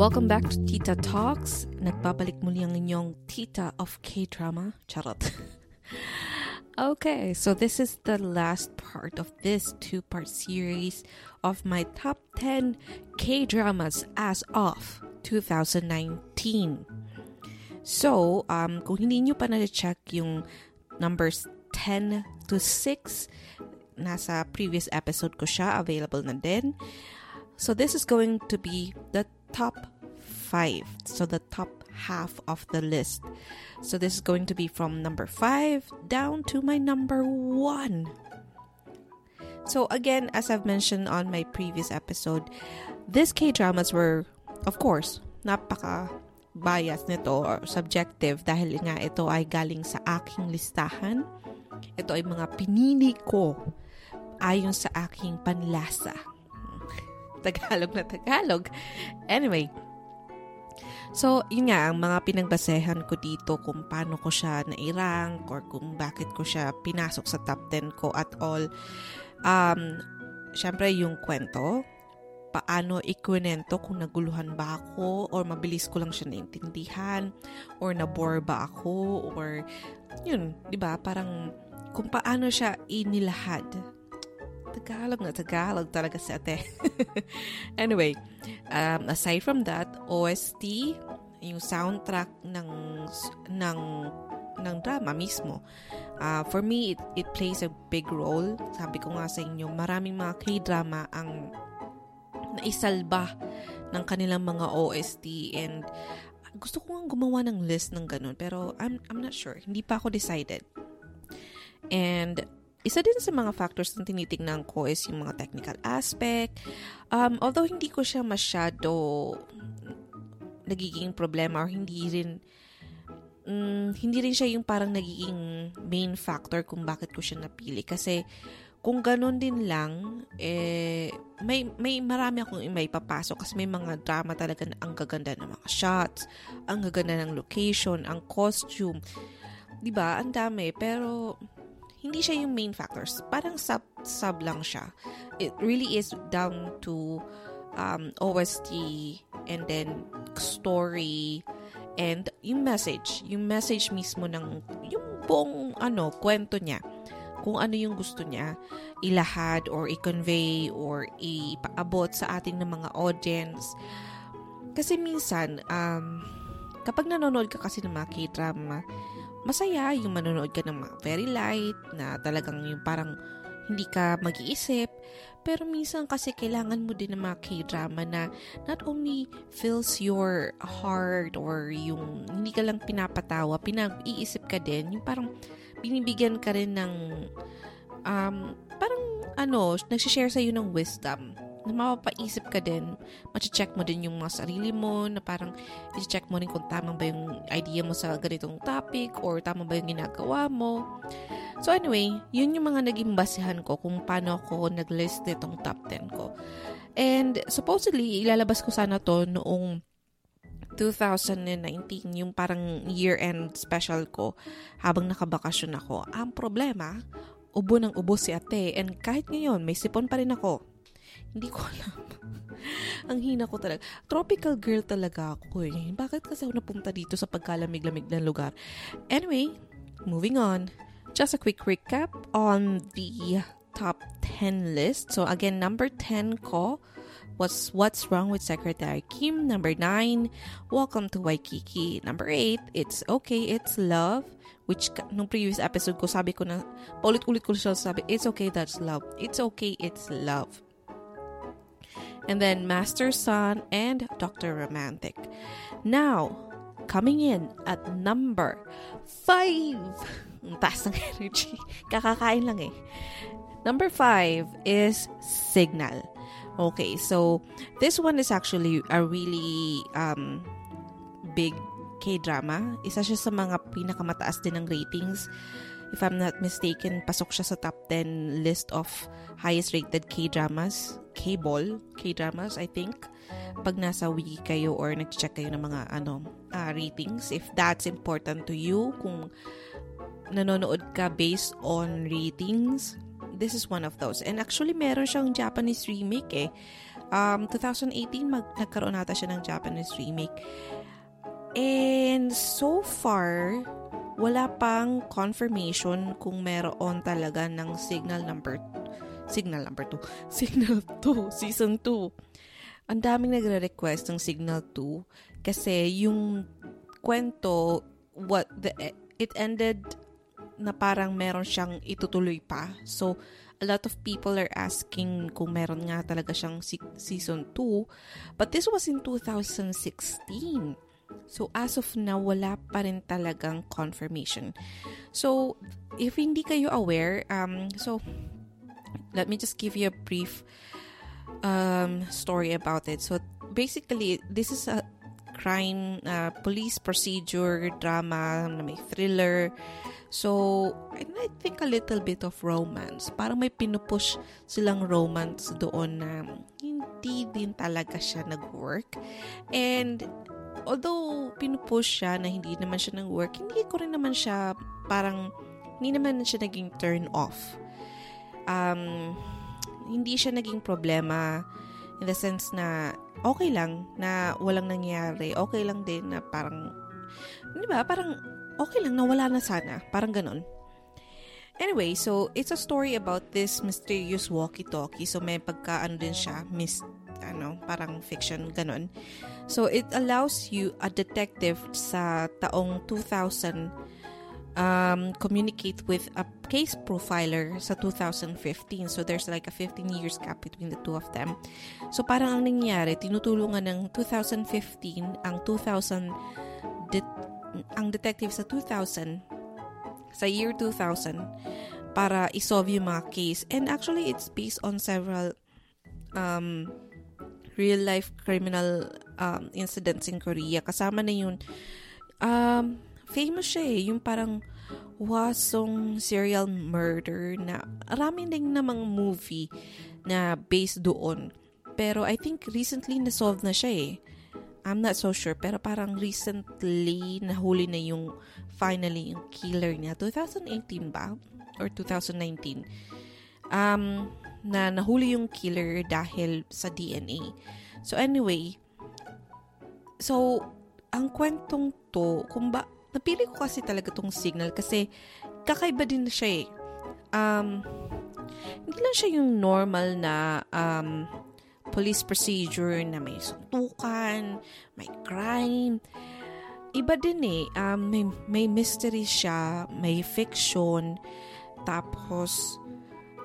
Welcome back to Tita Talks. Nagbabalik muli ang inyong Tita of K-Drama. Charot. okay, so this is the last part of this two-part series of my top 10 K-Dramas as of 2019. So, um, kung hindi nyo pa na-check yung numbers 10 to 6, nasa previous episode ko siya, available na din. So this is going to be the top five. So the top half of the list. So this is going to be from number five down to my number one. So again, as I've mentioned on my previous episode, these K dramas were, of course, napaka bias nito or subjective dahil nga ito ay galing sa aking listahan. Ito ay mga pinili ko ayon sa aking panlasa. Tagalog na Tagalog. Anyway, so yun nga, ang mga pinagbasehan ko dito kung paano ko siya nairang or kung bakit ko siya pinasok sa top 10 ko at all. Um, Siyempre, yung kwento, paano ikwento kung naguluhan ba ako or mabilis ko lang siya naintindihan or nabore ba ako or yun, di ba? Parang kung paano siya inilahad Tagalog na Tagalog talaga si ate. anyway, um, aside from that, OST, yung soundtrack ng ng ng drama mismo. Uh, for me, it, it plays a big role. Sabi ko nga sa inyo, maraming mga K-drama ang naisalba ng kanilang mga OST and gusto ko nga gumawa ng list ng ganun pero I'm, I'm not sure. Hindi pa ako decided. And isa din sa mga factors na tinitingnan ko is yung mga technical aspect. Um, although hindi ko siya masyado nagiging problema or hindi rin um, hindi rin siya yung parang nagiging main factor kung bakit ko siya napili kasi kung ganun din lang, eh, may, may marami akong may papasok kasi may mga drama talaga na ang gaganda ng mga shots, ang gaganda ng location, ang costume. 'Di ba Ang dami. Pero, hindi siya yung main factors. Parang sub, sub lang siya. It really is down to um, OST and then story and yung message. Yung message mismo ng yung buong ano, kwento niya. Kung ano yung gusto niya ilahad or i-convey or ipaabot sa ating ng mga audience. Kasi minsan, um, kapag nanonood ka kasi ng mga K-drama, masaya yung manonood ka ng mga very light na talagang yung parang hindi ka mag-iisip. Pero minsan kasi kailangan mo din ng mga K-drama na not only fills your heart or yung hindi ka lang pinapatawa, pinag-iisip ka din. Yung parang binibigyan ka rin ng um, parang ano, nagsishare sa'yo ng wisdom na mapapaisip ka din, check mo din yung mga sarili mo, na parang i-check mo rin kung tama ba yung idea mo sa ganitong topic or tama ba yung ginagawa mo. So anyway, yun yung mga naging basehan ko kung paano ako nag-list nitong top 10 ko. And supposedly, ilalabas ko sana to noong 2019, yung parang year-end special ko habang nakabakasyon ako. Ang problema, ubo ng ubo si ate and kahit ngayon may sipon pa rin ako. Hindi ko alam. Ang hina ko talaga. Tropical girl talaga ako eh. Bakit kasi ako napunta dito sa pagkalamig-lamig na lugar? Anyway, moving on. Just a quick recap on the top 10 list. So again, number 10 ko What's What's Wrong with Secretary Kim? Number 9, Welcome to Waikiki. Number 8, It's Okay, It's Love. Which, nung previous episode ko, sabi ko na, paulit-ulit ko siya sabi, It's okay, that's love. It's okay, it's love. And then Master Son and Dr. Romantic. Now, coming in at number 5. Ang ng energy. Kakakain lang eh. Number 5 is Signal. Okay, so this one is actually a really um, big K-drama. Isa siya sa mga pinakamataas din ng ratings. If I'm not mistaken, pasok siya sa top 10 list of highest rated K-dramas. K-ball K-dramas, I think. Pag nasa wiki kayo or nag-check kayo ng mga ano uh, ratings. If that's important to you, kung nanonood ka based on ratings, this is one of those. And actually, meron siyang Japanese remake eh. Um, 2018, mag, nagkaroon nata siya ng Japanese remake. And so far, wala pang confirmation kung meron talaga ng signal number signal number 2 signal 2 season 2 ang daming nagre-request ng signal 2 kasi yung kwento what the it ended na parang meron siyang itutuloy pa. So, a lot of people are asking kung meron nga talaga siyang si- season 2. But this was in 2016. So, as of now, wala pa rin talagang confirmation. So, if hindi kayo aware, um, so, let me just give you a brief um, story about it. So, basically, this is a crime, uh, police procedure, drama, na may thriller, So, and I think a little bit of romance. Parang may pinupush silang romance doon na hindi din talaga siya nag-work. And although pinupush siya na hindi naman siya nag-work, hindi ko rin naman siya parang hindi naman siya naging turn off. Um, hindi siya naging problema in the sense na okay lang na walang nangyari. Okay lang din na parang, di ba, parang okay lang, nawala na sana. Parang ganon. Anyway, so it's a story about this mysterious walkie-talkie. So may pagka ano din siya, mis ano, parang fiction ganon. So it allows you a detective sa taong 2000 um, communicate with a case profiler sa 2015. So there's like a 15 years gap between the two of them. So parang ang nangyari, tinutulungan ng 2015 ang 2000 det- ang detective sa 2000, sa year 2000, para isolve yung mga case. And actually, it's based on several um, real-life criminal um, incidents in Korea. Kasama na yun. Um, famous siya eh. Yung parang wasong serial murder na marami din namang movie na based doon. Pero I think recently na-solve na siya eh. I'm not so sure, pero parang recently nahuli na yung finally yung killer niya. 2018 ba? Or 2019? Um, na nahuli yung killer dahil sa DNA. So anyway, so ang kwentong to, kung ba, napili ko kasi talaga tong signal kasi kakaiba din siya eh. Um, hindi lang siya yung normal na um, police procedure na may suntukan, may crime. Iba din eh. Um, may, may mystery siya, may fiction, tapos,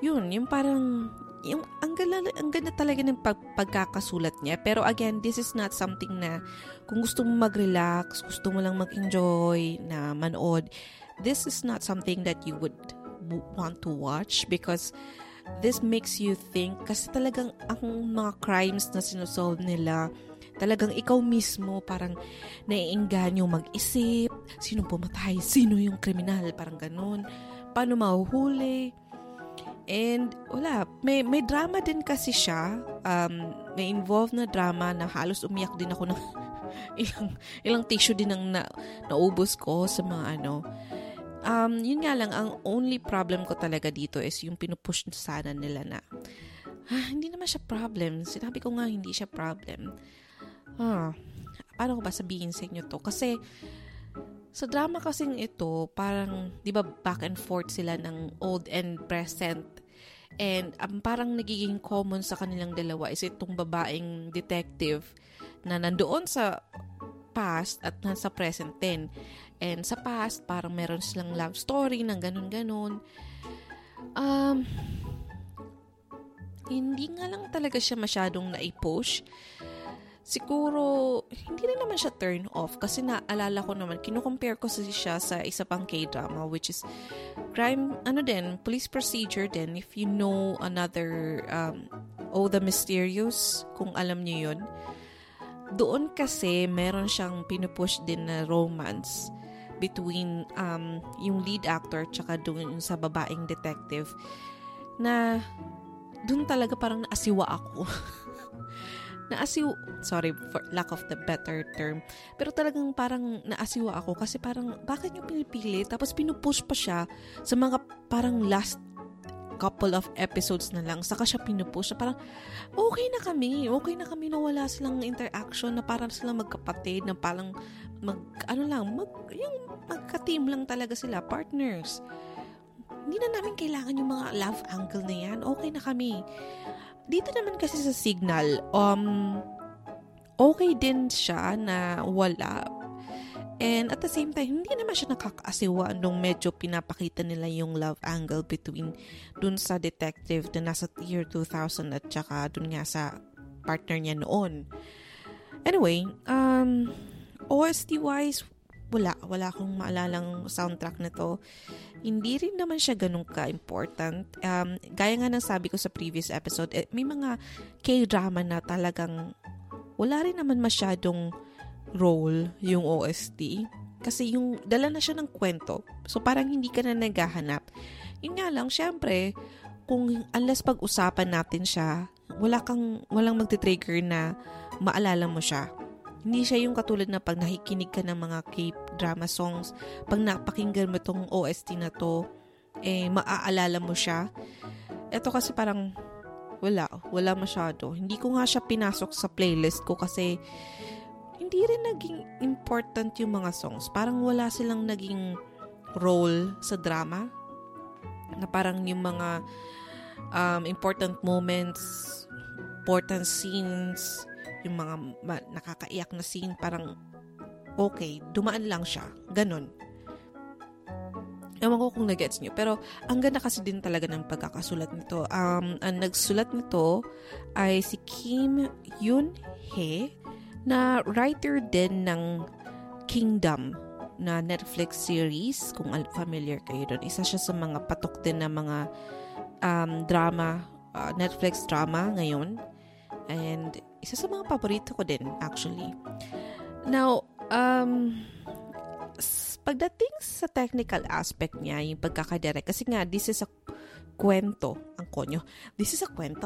yun, yung parang, yung, ang ganda, ang ganda talaga ng pag, pagkakasulat niya. Pero again, this is not something na, kung gusto mo mag-relax, gusto mo lang mag-enjoy, na manood, this is not something that you would want to watch because this makes you think kasi talagang ang mga crimes na sinosolve nila talagang ikaw mismo parang naiinganyo mag-isip, sino pumatay, sino yung kriminal, parang ganun, paano mahuhuli. And wala, may, may drama din kasi siya, um, may involved na drama na halos umiyak din ako ng ilang, ilang tissue din ang na, naubos ko sa mga ano, Um, yun nga lang, ang only problem ko talaga dito is yung pinupush sana nila na, ah, hindi naman siya problem. Sinabi ko nga, hindi siya problem. Ah, paano ko ba sabihin sa inyo to? Kasi, sa drama kasing ito, parang, di ba, back and forth sila ng old and present. And um, parang nagiging common sa kanilang dalawa is itong babaeng detective na nandoon sa past at nasa present din. And sa past, parang meron silang love story ng ganun-ganun. Um, hindi nga lang talaga siya masyadong naipush. Siguro, hindi rin naman siya turn off kasi naalala ko naman, kinukompare ko siya sa isa pang K-drama which is crime, ano din, police procedure din. If you know another, um, Oh the Mysterious, kung alam niyo yun. Doon kasi meron siyang pinupush din na romance between um, yung lead actor tsaka doon sa babaeng detective na doon talaga parang naasiwa ako. naasiw, sorry for lack of the better term, pero talagang parang naasiwa ako kasi parang bakit nyo pinipili tapos pinupush pa siya sa mga parang last couple of episodes na lang saka siya pinupush parang okay na kami okay na kami na wala silang interaction na parang silang magkapatid na parang mag ano lang mag yung magka-team lang talaga sila partners hindi na namin kailangan yung mga love angle na yan. Okay na kami. Dito naman kasi sa signal, um, okay din siya na wala. And at the same time, hindi naman siya nakakaasiwa nung medyo pinapakita nila yung love angle between dun sa detective na nasa year 2000 at saka dun nga sa partner niya noon. Anyway, um, OST-wise, wala. Wala akong maalalang soundtrack nito. Hindi rin naman siya ganun ka-important. Um, gaya nga ng sabi ko sa previous episode, eh, may mga K-drama na talagang wala rin naman masyadong role yung OST. Kasi yung dala na siya ng kwento. So parang hindi ka na naghahanap. Yun nga lang, syempre, kung unless pag-usapan natin siya, wala kang, walang magti-trigger na maalala mo siya hindi siya yung katulad na pag nakikinig ka ng mga K-drama songs, pag napakinggan mo tong OST na to, eh, maaalala mo siya. Ito kasi parang, wala, wala masyado. Hindi ko nga siya pinasok sa playlist ko kasi hindi rin naging important yung mga songs. Parang wala silang naging role sa drama. Na parang yung mga um, important moments, important scenes, yung mga nakakaiyak na scene, parang okay, dumaan lang siya. Ganon. Ewan ko kung nagets nyo. Pero, ang ganda kasi din talaga ng pagkakasulat nito. Um, ang nagsulat nito ay si Kim Yun He na writer din ng Kingdom na Netflix series, kung familiar kayo doon. Isa siya sa mga patok din na mga um, drama, uh, Netflix drama ngayon. And isa sa mga paborito ko din, actually. Now, um, pagdating sa technical aspect niya, yung pagkakadirect, kasi nga, this is a kwento, ang konyo, this is a kwento.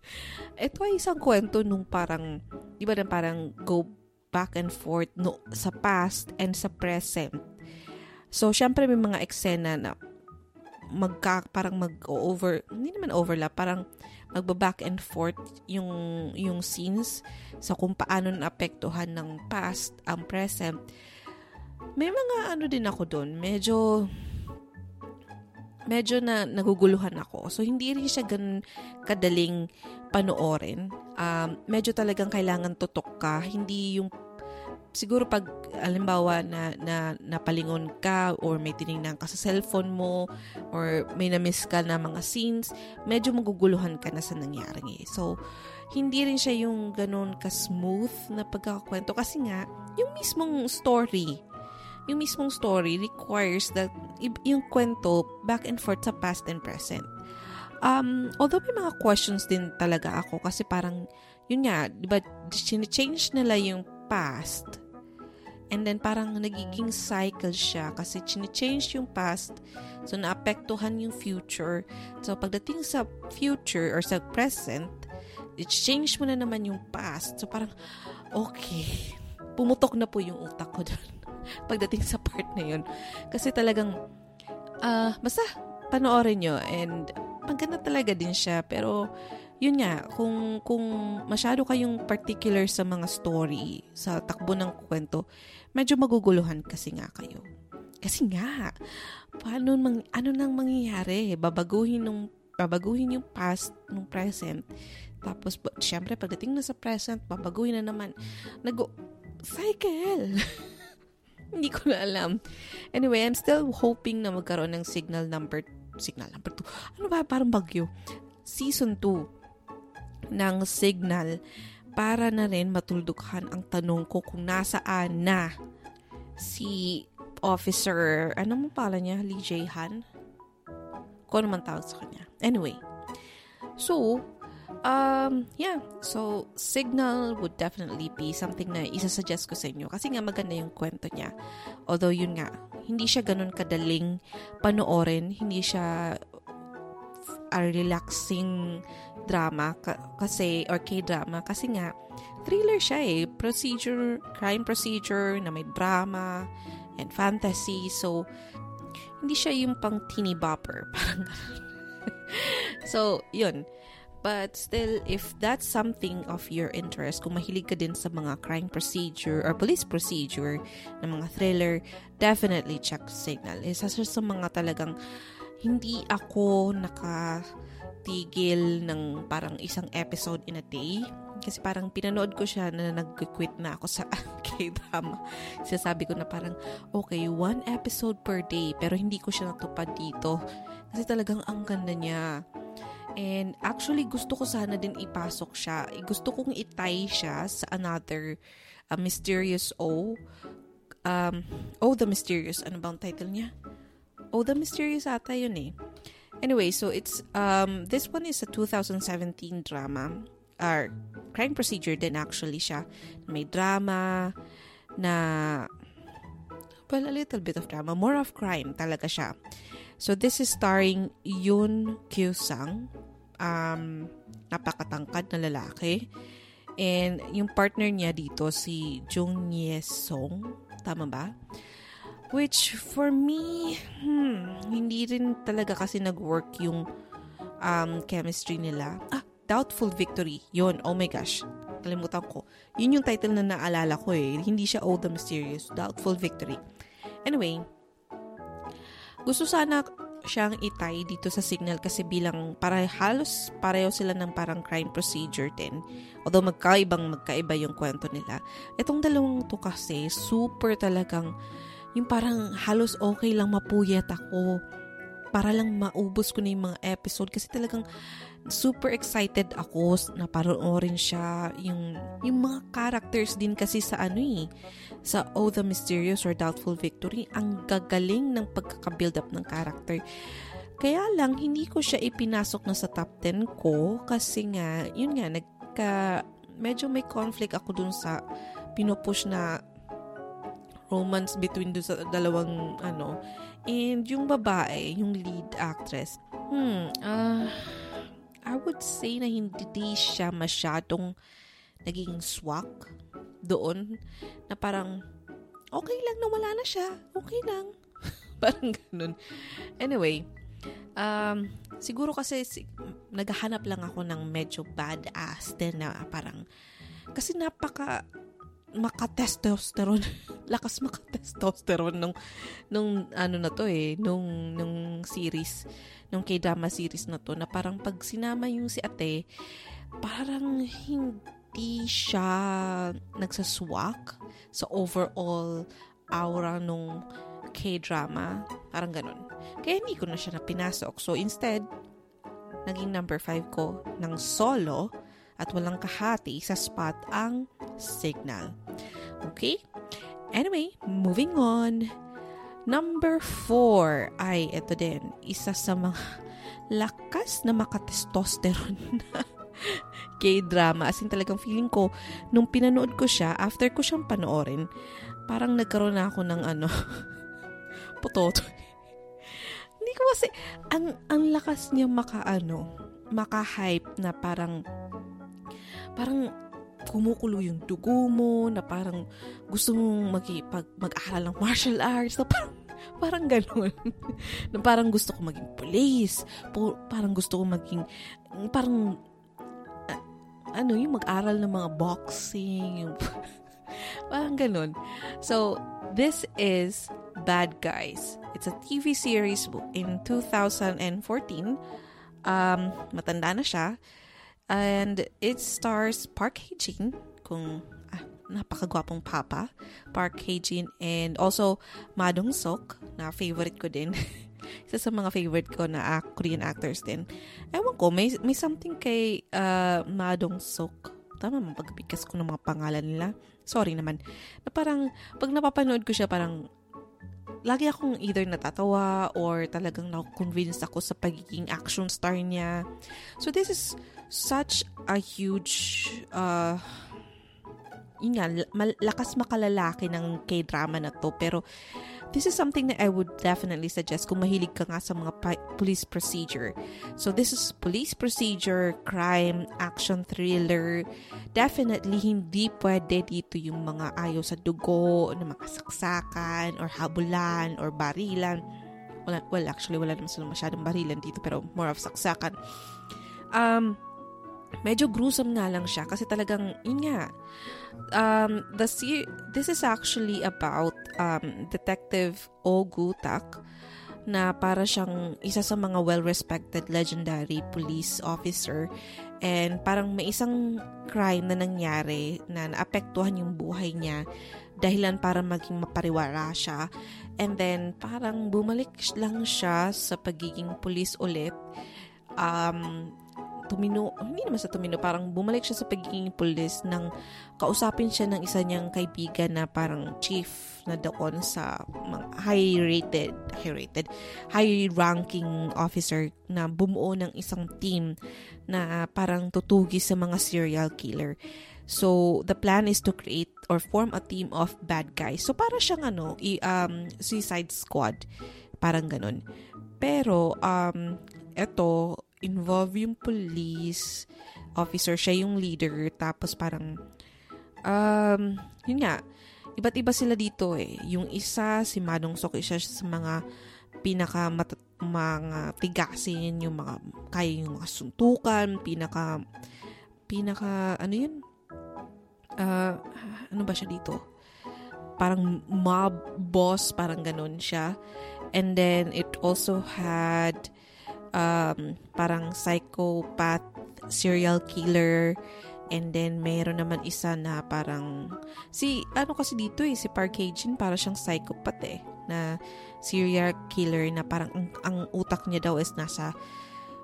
Ito ay isang kwento nung parang, di ba na parang go back and forth no, sa past and sa present. So, syempre may mga eksena na magka, parang mag-over, hindi naman overlap, parang magba-back and forth yung, yung scenes sa kung paano naapektuhan ng past ang present. May mga ano din ako doon, medyo medyo na naguguluhan ako. So, hindi rin siya ganun kadaling panoorin. Um, medyo talagang kailangan tutok ka. Hindi yung siguro pag alimbawa na, na napalingon ka or may tinignan ka sa cellphone mo or may na-miss ka na mga scenes, medyo maguguluhan ka na sa nangyari. So, hindi rin siya yung ganun ka-smooth na pagkakakwento kasi nga, yung mismong story, yung mismong story requires that yung kwento back and forth sa past and present. Um, although may mga questions din talaga ako kasi parang, yun nga, di ba, change nila yung past. And then parang nagiging cycle siya kasi chine-change yung past so naapektuhan yung future. So pagdating sa future or sa present, i-change mo na naman yung past. So parang, okay, pumutok na po yung utak ko doon pagdating sa part na yun. Kasi talagang, uh, basta panoorin nyo and maganda talaga din siya pero yun nga, kung, kung masyado kayong particular sa mga story, sa takbo ng kwento, medyo maguguluhan kasi nga kayo. Kasi nga, paano mang, ano nang mangyayari? Babaguhin ng babaguhin yung past nung present. Tapos, syempre, pagdating na sa present, babaguhin na naman. Nag- cycle! Hindi ko na alam. Anyway, I'm still hoping na magkaroon ng signal number signal number 2. Ano ba? Parang bagyo. Season 2 ng signal para na rin matuldukan ang tanong ko kung nasaan na si officer, ano mo pala niya? Lee Jae Han? Kung ano man tawag sa kanya. Anyway. So, Um, yeah. So, Signal would definitely be something na isa-suggest ko sa inyo. Kasi nga maganda yung kwento niya. Although, yun nga, hindi siya ganun kadaling panoorin. Hindi siya a relaxing drama kasi or K-drama. Kasi nga thriller siya eh. Procedure crime procedure na may drama and fantasy. So hindi siya yung pang teeny bopper parang so yun. But still, if that's something of your interest, kung mahilig ka din sa mga crime procedure or police procedure na mga thriller, definitely check Signal. Isa sa mga talagang hindi ako nakatigil ng parang isang episode in a day. Kasi parang pinanood ko siya na nag-quit na ako sa K-drama. Sasabi ko na parang, okay, one episode per day, pero hindi ko siya natupad dito. Kasi talagang ang ganda niya And actually, gusto ko sana din ipasok siya. Gusto kong itay siya sa another uh, Mysterious O. Um, oh, The Mysterious. Ano bang title niya? Oh, The Mysterious ata yun eh. Anyway, so it's, um, this one is a 2017 drama. Or, crime procedure din actually siya. May drama na, well, a little bit of drama. More of crime talaga siya. So this is starring Yoon Kyo-sang, um, napakatangkad na lalaki. And yung partner niya dito si Jung Ye-song, tama ba? Which for me, hmm, hindi rin talaga kasi nag-work yung um, chemistry nila. Ah, Doubtful Victory. Yun, oh my gosh. Kalimutan ko. Yun yung title na naalala ko eh. Hindi siya Oh the Mysterious. Doubtful Victory. Anyway, gusto sana siyang itay dito sa signal kasi bilang para halos pareho sila ng parang crime procedure din. Although magkaibang magkaiba yung kwento nila. Itong dalawang to kasi super talagang yung parang halos okay lang mapuyat ako para lang maubos ko na yung mga episode kasi talagang super excited ako na panoorin siya. Yung, yung mga characters din kasi sa ano eh, sa Oh the Mysterious or Doubtful Victory, ang gagaling ng pagkaka-build up ng character. Kaya lang, hindi ko siya ipinasok na sa top 10 ko kasi nga, yun nga, nagka, medyo may conflict ako dun sa pinupush na romance between dun sa dalawang ano. And yung babae, yung lead actress, hmm, uh, I would say na hindi siya masyadong naging swak doon na parang okay lang na wala na siya. Okay lang. parang ganun. Anyway, um, siguro kasi si, naghahanap lang ako ng medyo badass din na parang kasi napaka maka-testosterone. Lakas maka-testosterone nung, nung ano na to eh, nung, nung series nung K-drama series na to na parang pag sinama yung si ate, parang hindi siya nagsaswak sa overall aura nung K-drama. Parang ganun. Kaya hindi ko na siya napinasok. So instead, naging number 5 ko ng solo at walang kahati sa spot ang signal. Okay? Anyway, moving on. Number four ay ito din, isa sa mga lakas na makatestosterone na K-drama. As in talagang feeling ko, nung pinanood ko siya, after ko siyang panoorin, parang nagkaroon na ako ng ano, pototo. Hindi ko kasi, ang, ang lakas niya maka-ano, maka-hype na parang, parang kumukulo yung dugo mo, na parang gusto mong mag- mag-aral ng martial arts, na parang, parang ganun. na parang gusto ko maging police, po, parang gusto ko maging, parang, uh, ano, yung mag-aral ng mga boxing, yung, parang ganun. So, this is Bad Guys. It's a TV series in 2014 Um, matanda na siya. And it stars Park Hae-jin, kung ah, napakagwapong papa. Park Hae-jin and also Ma Dong-sok, na favorite ko din. Isa sa mga favorite ko na uh, Korean actors din. Ewan ko, may, may something kay uh, Ma Dong-sok. Tama mo, pagbigkas ko ng mga pangalan nila. Sorry naman. Na parang, pag napapanood ko siya, parang lagi akong either natatawa or talagang na-convince ako sa pagiging action star niya. So this is such a huge uh, yun nga, lakas makalalaki ng K-drama na to. Pero this is something that I would definitely suggest kung mahilig ka nga sa mga police procedure. So this is police procedure, crime, action thriller. Definitely hindi pwede dito yung mga ayaw sa dugo, na mga saksakan, or habulan, or barilan. Wala, well, actually, wala naman sila masyadong barilan dito, pero more of saksakan. Um, medyo gruesome nga lang siya kasi talagang, yun nga, um, the se- this is actually about um, Detective Oh Tak na para siyang isa sa mga well-respected legendary police officer and parang may isang crime na nangyari na naapektuhan yung buhay niya dahilan para maging mapariwara siya. And then parang bumalik lang siya sa pagiging police ulit. Um, tumino, hindi naman sa tumino, parang bumalik siya sa pagiging pulis nang kausapin siya ng isa niyang kaibigan na parang chief na doon sa high-rated, high-rated, high-ranking officer na bumuo ng isang team na parang tutugi sa mga serial killer. So, the plan is to create or form a team of bad guys. So, para siyang ano, i, um, suicide squad. Parang ganun. Pero, um, eto, involve yung police officer, siya yung leader, tapos parang, um, yun nga, iba't iba sila dito eh. Yung isa, si Manong Sok, isa sa mga pinaka mat- mga tigasin, yung mga, kaya yung mga suntukan, pinaka, pinaka, ano yun? Uh, ano ba siya dito? Parang mob boss, parang ganun siya. And then, it also had, um, parang psychopath, serial killer, and then mayroon naman isa na parang, si, ano kasi dito eh, si Park Hae-jin, para siyang psychopath eh, na serial killer na parang ang, ang utak niya daw is nasa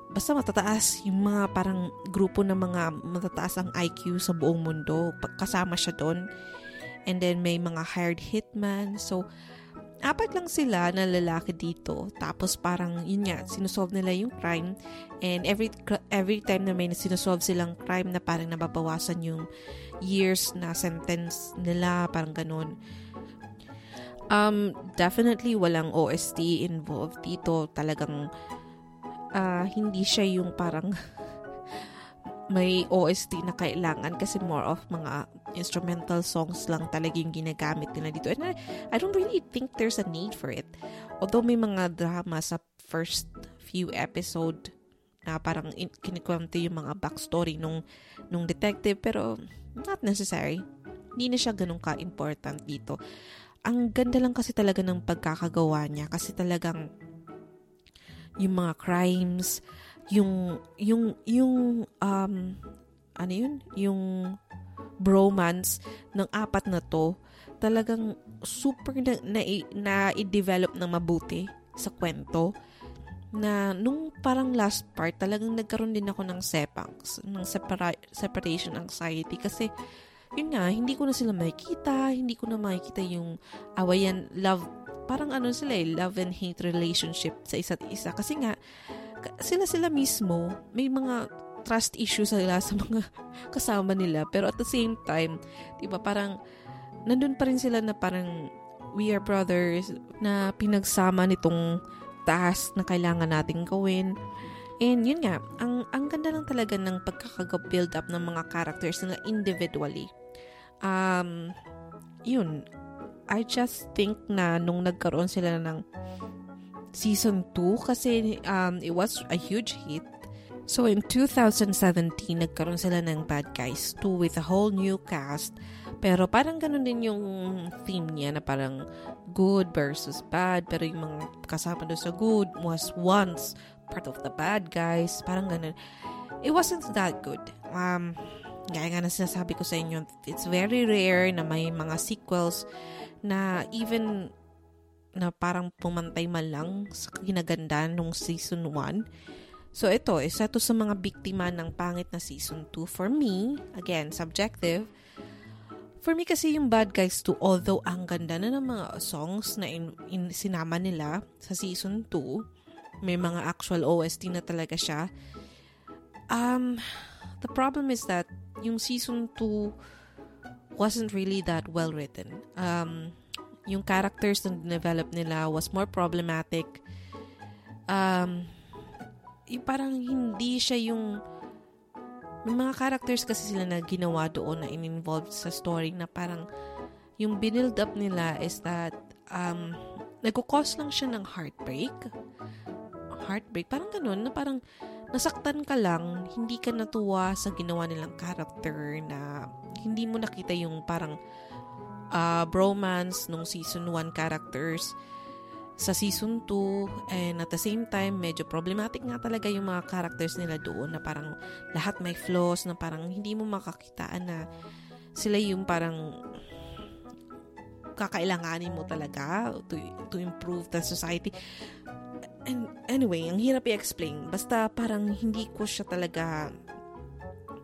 basta matataas yung mga parang grupo ng mga matataas ang IQ sa buong mundo. Kasama siya doon. And then may mga hired hitman. So apat lang sila na lalaki dito. Tapos parang, yun nga, sinusolve nila yung crime. And every every time na may sinusolve silang crime na parang nababawasan yung years na sentence nila, parang ganun. Um, definitely walang OST involved dito. Talagang uh, hindi siya yung parang may OST na kailangan kasi more of mga instrumental songs lang talaga yung ginagamit nila dito. And I, I don't really think there's a need for it. Although may mga drama sa first few episode na parang in, kinikwento yung mga backstory nung, nung detective pero not necessary. Hindi na siya ganun ka-important dito. Ang ganda lang kasi talaga ng pagkakagawa niya kasi talagang yung mga crimes, yung yung yung um ano yun? Yung bromance ng apat na to talagang super na, na, na i-develop ng mabuti sa kwento na nung parang last part talagang nagkaroon din ako ng sepangs ng separa- separation anxiety kasi yun nga hindi ko na sila makikita hindi ko na makikita yung awayan love parang ano sila eh love and hate relationship sa isa't isa. Kasi nga sila sila mismo, may mga trust issues sila sa mga kasama nila. Pero at the same time, di ba parang nandun pa rin sila na parang we are brothers na pinagsama nitong task na kailangan nating gawin. And yun nga, ang, ang ganda lang talaga ng pagkaka-build up ng mga characters nila individually. Um, yun, I just think na nung nagkaroon sila ng season 2 kasi um, it was a huge hit. So in 2017, nagkaroon sila ng Bad Guys 2 with a whole new cast. Pero parang ganun din yung theme niya na parang good versus bad. Pero yung mga kasama doon sa good was once part of the bad guys. Parang ganun. It wasn't that good. Um, gaya nga na sinasabi ko sa inyo, it's very rare na may mga sequels na even na parang pumantay man lang sa ginaganda nung season 1. So ito, isa to sa mga biktima ng pangit na season 2 for me. Again, subjective. For me kasi yung Bad Guys 2, although ang ganda na ng mga songs na in, in, sinama nila sa season 2, may mga actual OST na talaga siya. Um, the problem is that yung season 2 wasn't really that well written. Um, yung characters na develop nila was more problematic. Um, yung parang hindi siya yung may mga characters kasi sila na ginawa doon na in-involved sa story na parang yung build up nila is that um, nagkukos lang siya ng heartbreak. Heartbreak, parang ganun, na parang nasaktan ka lang, hindi ka natuwa sa ginawa nilang character na hindi mo nakita yung parang uh, bromance nung season 1 characters sa season 2 and at the same time medyo problematic nga talaga yung mga characters nila doon na parang lahat may flaws na parang hindi mo makakitaan na sila yung parang kakailanganin mo talaga to, to improve the society. And anyway ang hirap i-explain. Basta parang hindi ko siya talaga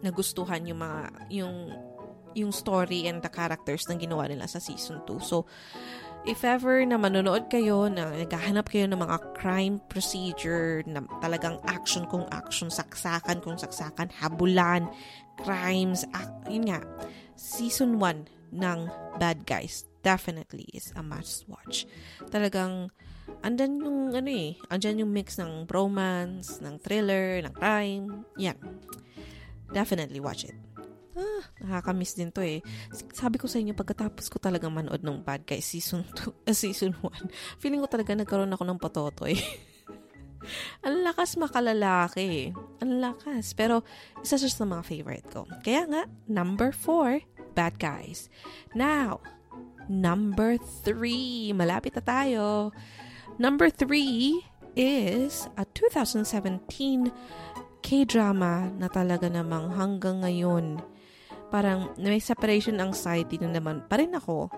nagustuhan yung mga yung yung story and the characters na ginawa nila sa season 2. So, if ever na manonood kayo, na naghahanap kayo ng mga crime procedure, na talagang action kung action, saksakan kung saksakan, habulan, crimes, ak- yun nga, season 1 ng Bad Guys definitely is a must watch. Talagang, andyan yung, ano eh, andyan yung mix ng romance, ng thriller, ng crime, yan. Definitely watch it ah, nakakamiss din to eh. Sabi ko sa inyo, pagkatapos ko talaga manood ng Bad Guys season 2, uh, ah, season 1, feeling ko talaga nagkaroon ako ng patotoy. Ang lakas makalalaki. Ang lakas. Pero, isa siya sa mga favorite ko. Kaya nga, number 4, Bad Guys. Now, number 3. Malapit na tayo. Number 3 is a 2017 K-drama na talaga namang hanggang ngayon parang may separation anxiety na naman pa rin ako.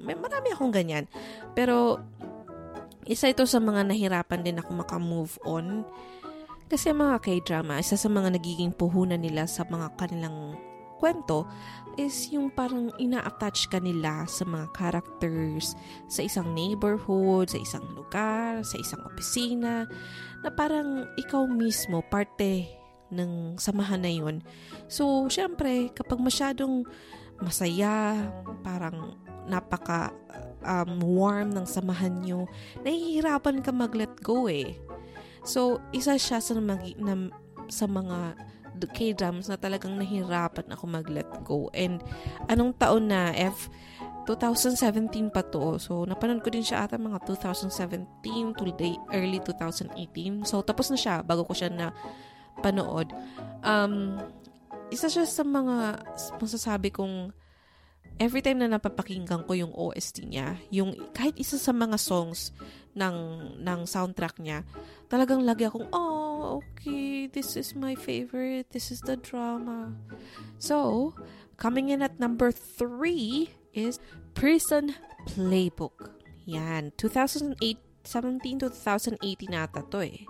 May marami akong ganyan. Pero, isa ito sa mga nahirapan din ako makamove on. Kasi mga K-drama, isa sa mga nagiging puhunan nila sa mga kanilang kwento is yung parang ina-attach ka nila sa mga characters sa isang neighborhood, sa isang lugar, sa isang opisina, na parang ikaw mismo parte ng samahan na yun. So, syempre, kapag masyadong masaya, parang napaka um, warm ng samahan nyo, nahihirapan ka mag-let go eh. So, isa siya sa, mag- na, sa mga K-drams na talagang nahirapan ako mag-let go. And anong taon na, F, 2017 pa to. So, napanood ko din siya ata mga 2017 to early 2018. So, tapos na siya bago ko siya na panood. Um, isa siya sa mga masasabi kong every time na napapakinggan ko yung OST niya, yung kahit isa sa mga songs ng ng soundtrack niya, talagang lagi akong oh, okay, this is my favorite. This is the drama. So, coming in at number three is Prison Playbook. Yan, 2008 17 to 2018 ata to eh.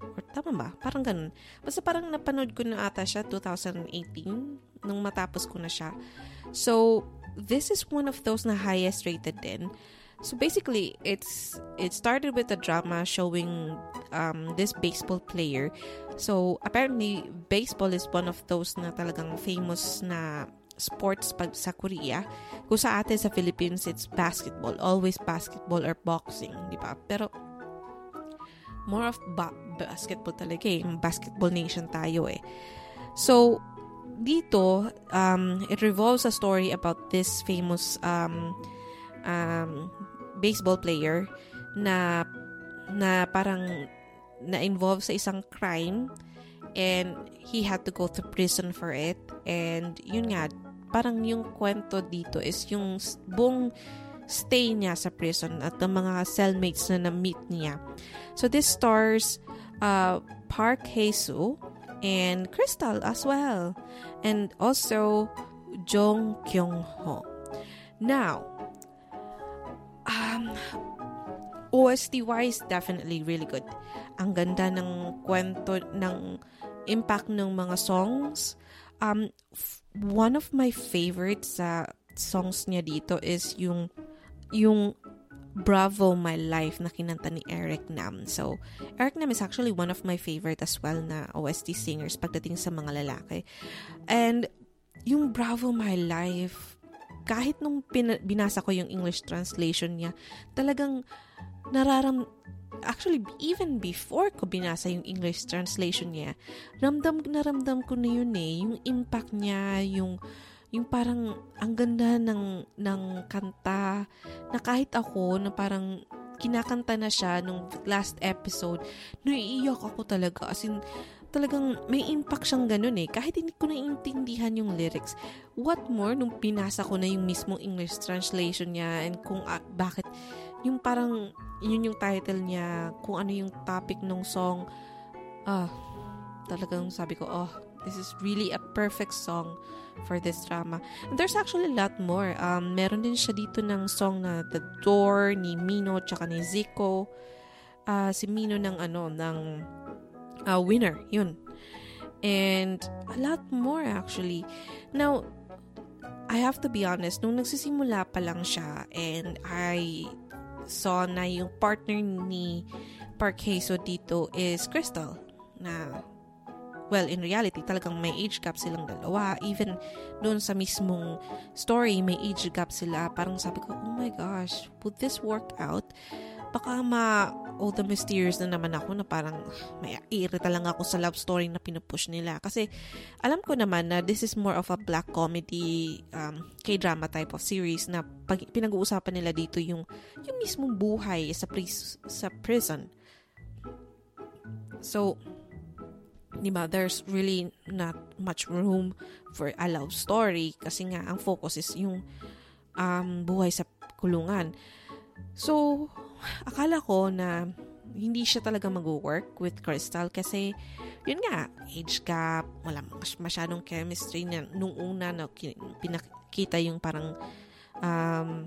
Or tama ba? Parang ganun. Basta parang napanood ko na ata siya 2018 nung matapos ko na siya. So, this is one of those na highest rated din. So basically, it's it started with a drama showing um, this baseball player. So apparently, baseball is one of those na talagang famous na sports pag sa Korea. Kung sa atin sa Philippines, it's basketball. Always basketball or boxing, di ba? Pero more of ba- basketball talaga eh. Basketball nation tayo eh. So, dito, um, it revolves a story about this famous um, um, baseball player na na parang na-involve sa isang crime and he had to go to prison for it and yun nga parang yung kwento dito is yung buong stay niya sa prison at ang mga cellmates na na-meet niya. So this stars uh, Park Hae-soo and Crystal as well. And also Jong Kyung-ho. Now, um, OST-wise, definitely really good. Ang ganda ng kwento, ng impact ng mga songs. Um, f- one of my favorites sa songs niya dito is yung yung Bravo My Life na kinanta ni Eric Nam. So, Eric Nam is actually one of my favorite as well na OST singers pagdating sa mga lalaki. And yung Bravo My Life, kahit nung pin- binasa ko yung English translation niya, talagang nararam actually even before ko binasa yung English translation niya, ramdam na ramdam ko na yun eh, yung impact niya, yung yung parang ang ganda ng ng kanta na kahit ako na parang kinakanta na siya nung last episode, naiiyak ako talaga. As in, talagang may impact siyang ganun eh. Kahit hindi ko naiintindihan yung lyrics. What more, nung pinasa ko na yung mismong English translation niya and kung uh, bakit, yung parang, yun yung title niya, kung ano yung topic ng song, ah, talagang sabi ko, oh, this is really a perfect song for this drama. And there's actually a lot more. Um, meron din siya dito ng song na The Door ni Mino tsaka ni Zico. Uh, si Mino ng ano, ng uh, Winner, yun. And a lot more actually. Now, I have to be honest, nung nagsisimula pa lang siya and I saw na yung partner ni Park Hae-so dito is Crystal na well, in reality, talagang may age gap silang dalawa. Even doon sa mismong story, may age gap sila. Parang sabi ko, oh my gosh, would this work out? Baka ma, oh, the mysterious na naman ako na parang may irita lang ako sa love story na pinupush nila. Kasi alam ko naman na this is more of a black comedy um, K-drama type of series na pag, pinag-uusapan nila dito yung, yung mismong buhay sa, pris, sa prison. So, di ba, there's really not much room for a love story kasi nga ang focus is yung um, buhay sa kulungan. So, akala ko na hindi siya talaga mag-work with Crystal kasi yun nga, age gap, wala masyadong chemistry niya. Nung una na pinakita yung parang um,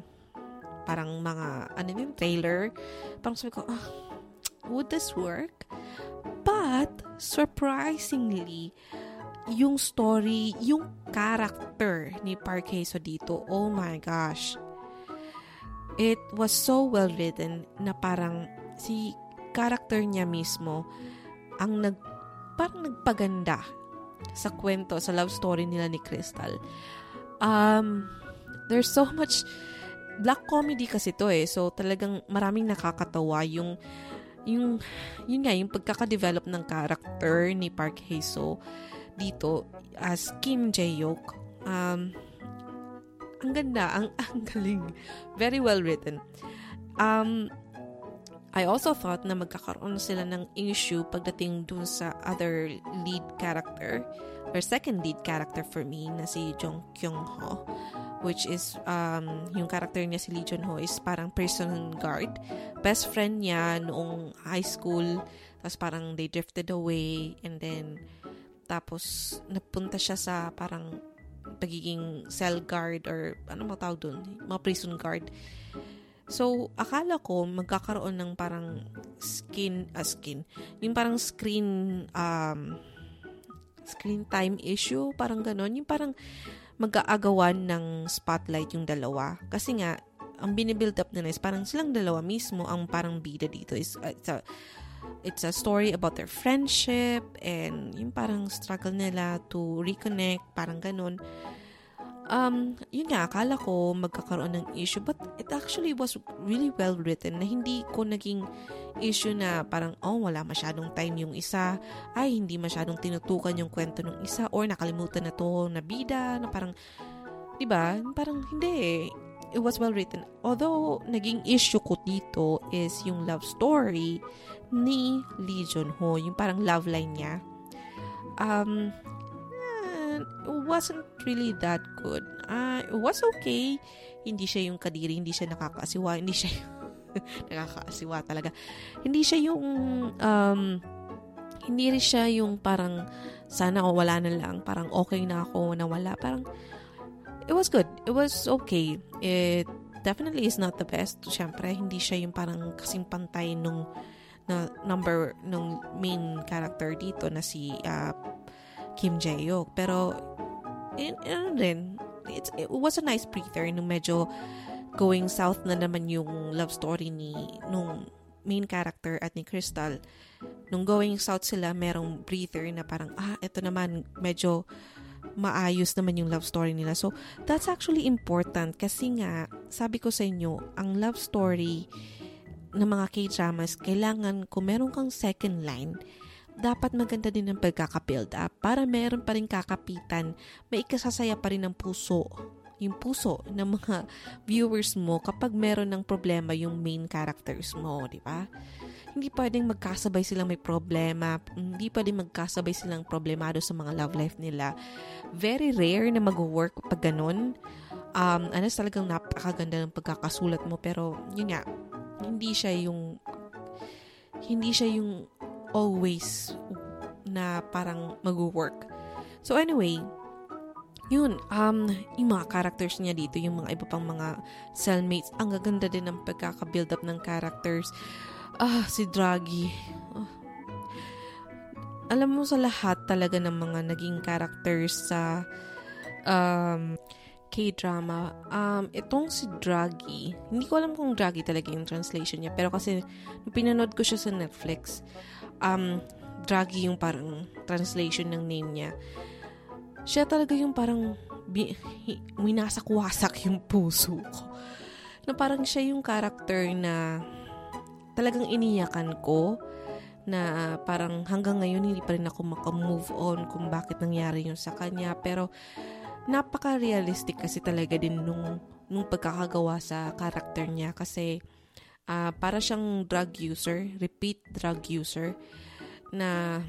parang mga ano yung trailer, parang sabi ko, ah, would this work? But, surprisingly, yung story, yung character ni Park Hae-so dito, oh my gosh. It was so well written na parang si character niya mismo ang nag parang nagpaganda sa kwento, sa love story nila ni Crystal. Um, there's so much black comedy kasi to eh. So talagang maraming nakakatawa yung yung yun nga yung pagkaka-develop ng character ni Park Hae-so dito as Kim Jae-hyuk um ang ganda ang ang galing. Very well written. Um I also thought na magkakaroon sila ng issue pagdating dun sa other lead character or second lead character for me na si Jong Kyung Ho which is um, yung character niya si Lee Jun Ho is parang prison guard. Best friend niya noong high school. Tapos parang they drifted away and then tapos napunta siya sa parang pagiging cell guard or ano mo tawag dun? Mga prison guard. So, akala ko magkakaroon ng parang skin, uh, skin, yung parang screen, um, screen time issue, parang ganon. Yung parang, mag-aagawan ng spotlight yung dalawa. Kasi nga, ang binibuild up nila is parang silang dalawa mismo ang parang bida dito. Is, uh, it's, a, it's a story about their friendship and yung parang struggle nila to reconnect, parang ganun. Um, yun nga, akala ko magkakaroon ng issue but it actually was really well written na hindi ko naging issue na parang, oh, wala masyadong time yung isa, ay, hindi masyadong tinutukan yung kwento ng isa, or nakalimutan na to na bida, na parang, di ba? Parang hindi It was well written. Although, naging issue ko dito is yung love story ni Lee Jun Ho, yung parang love line niya. Um, eh, it wasn't really that good. Uh, it was okay. Hindi siya yung kadiri, hindi siya nakakasiwa, hindi siya Nakakaasiwa talaga. Hindi siya yung um, hindi rin siya yung parang sana o wala na lang. Parang okay na ako na wala. Parang it was good. It was okay. It definitely is not the best. Siyempre, hindi siya yung parang kasing pantay nung na number nung main character dito na si uh, Kim Jae-hyuk. Pero, in, in, rin, it's, it was a nice breather nung medyo going south na naman yung love story ni nung main character at ni Crystal. Nung going south sila, merong breather na parang, ah, ito naman, medyo maayos naman yung love story nila. So, that's actually important kasi nga, sabi ko sa inyo, ang love story ng mga K-dramas, kailangan kung meron kang second line, dapat maganda din ang pagkaka-build up para meron pa rin kakapitan, may ikasasaya pa rin ng puso yung puso ng mga viewers mo kapag meron ng problema yung main characters mo, di ba? Hindi pwedeng magkasabay silang may problema, hindi pwedeng magkasabay silang problemado sa mga love life nila. Very rare na mag-work pag ganun. Um, ano, talagang napakaganda ng pagkakasulat mo, pero yun nga, hindi siya yung hindi siya yung always na parang mag-work. So anyway, yun, um, yung mga characters niya dito, yung mga iba pang mga cellmates, ang gaganda din ng pagkaka-build up ng characters. Ah, si Draghi. Oh. Alam mo sa lahat talaga ng mga naging characters sa um, K-drama, um, itong si Draghi, hindi ko alam kung Draghi talaga yung translation niya, pero kasi pinanood ko siya sa Netflix, um, Draghi yung parang translation ng name niya siya talaga yung parang winasak-wasak yung puso ko. Na parang siya yung character na talagang iniyakan ko na parang hanggang ngayon hindi pa rin ako makamove on kung bakit nangyari yun sa kanya. Pero napaka-realistic kasi talaga din nung, nung pagkakagawa sa character niya kasi uh, para siyang drug user, repeat drug user na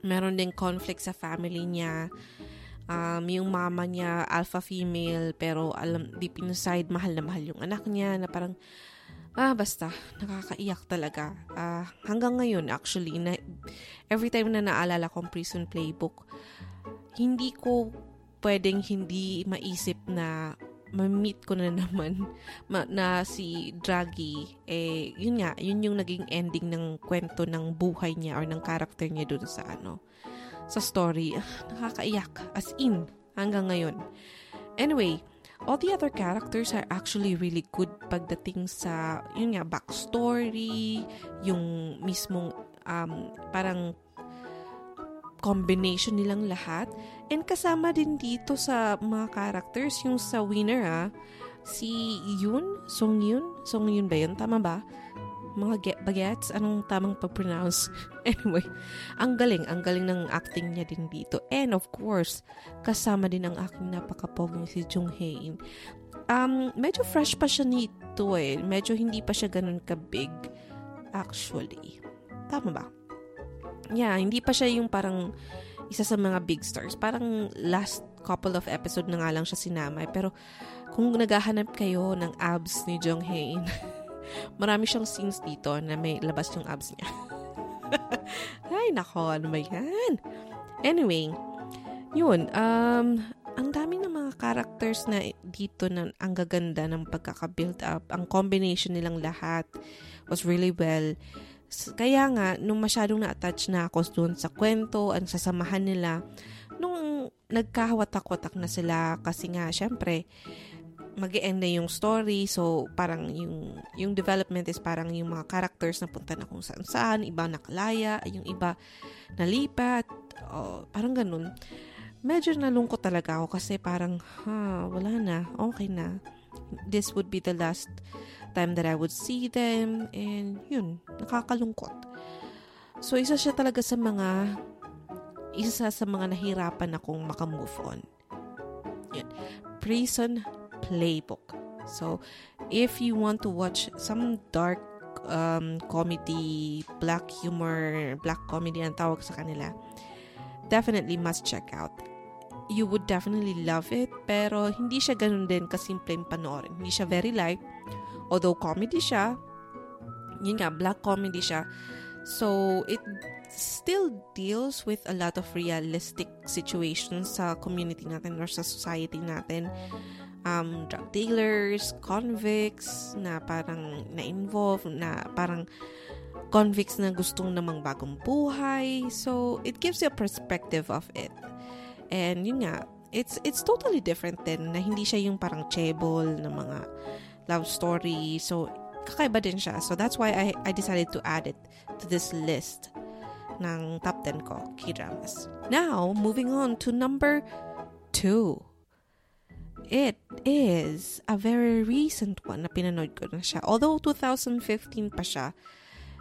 meron ding conflict sa family niya. Um, yung mama niya, alpha female, pero alam, deep inside, mahal na mahal yung anak niya, na parang, ah, basta, nakakaiyak talaga. Uh, hanggang ngayon, actually, na, every time na naalala ko ang prison playbook, hindi ko pwedeng hindi maisip na ma-meet ko na naman ma- na si Draghi, eh, yun nga, yun yung naging ending ng kwento ng buhay niya or ng character niya doon sa ano, sa story. Ah, nakakaiyak. As in, hanggang ngayon. Anyway, all the other characters are actually really good pagdating sa, yun nga, backstory, yung mismong, um, parang combination nilang lahat. And kasama din dito sa mga characters, yung sa winner ah, si Yun, Song Yun, Song Yun ba yun? Tama ba? Mga get, bagets, anong tamang pag-pronounce? anyway, ang galing, ang galing ng acting niya din dito. And of course, kasama din ang aking napakapoging si Jung Hae-in. Um, medyo fresh pa siya nito eh. Medyo hindi pa siya ganun ka-big actually. Tama ba? yeah, hindi pa siya yung parang isa sa mga big stars. Parang last couple of episode na nga lang siya sinamay. Pero kung naghahanap kayo ng abs ni Jong Hae-in, marami siyang scenes dito na may labas yung abs niya. Ay, nako, ano ba yan? Anyway, yun, um, ang dami ng mga characters na dito na ang gaganda ng pagkaka-build up. Ang combination nilang lahat was really well kaya nga, nung masyadong na-attach na ako doon sa kwento, ang sasamahan nila, nung nagkahawatak-watak na sila, kasi nga, syempre, mag end na yung story. So, parang yung, yung development is parang yung mga characters na punta na kung saan saan, iba nakalaya, yung iba nalipat, oh, parang ganun. Medyo nalungkot talaga ako kasi parang, ha, wala na, okay na. This would be the last time that I would see them, and yun, nakakalungkot. So, isa siya talaga sa mga, isa sa mga nahirapan akong makamove on. Yun. Prison Playbook. So, if you want to watch some dark um, comedy, black humor, black comedy ang tawag sa kanila, definitely must check out. You would definitely love it, pero hindi siya ganun din kasimpleng panoorin. Hindi siya very light, Although comedy siya, yun nga, black comedy siya, So, it still deals with a lot of realistic situations sa community natin or sa society natin. Um, drug dealers, convicts na parang na-involve, na parang convicts na gustong namang bagong buhay. So, it gives you a perspective of it. And yun nga, it's it's totally different din na hindi siya yung parang chebol na mga love story. So, kakaiba din siya. So, that's why I, I decided to add it to this list ng top 10 ko, K-dramas. Now, moving on to number 2. It is a very recent one na pinanood ko na siya. Although 2015 pa siya,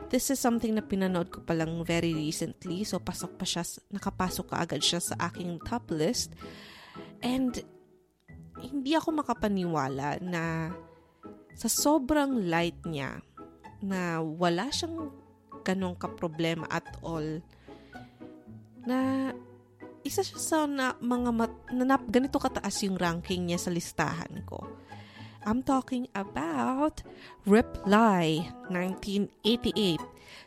this is something na pinanood ko pa lang very recently. So, pasok pa siya, nakapasok ka agad siya sa aking top list. And, hindi ako makapaniwala na sa sobrang light niya, na wala siyang ganong ka-problema at all na isa siya sa na, mga mat, na, ganito kataas yung ranking niya sa listahan ko. I'm talking about Reply 1988.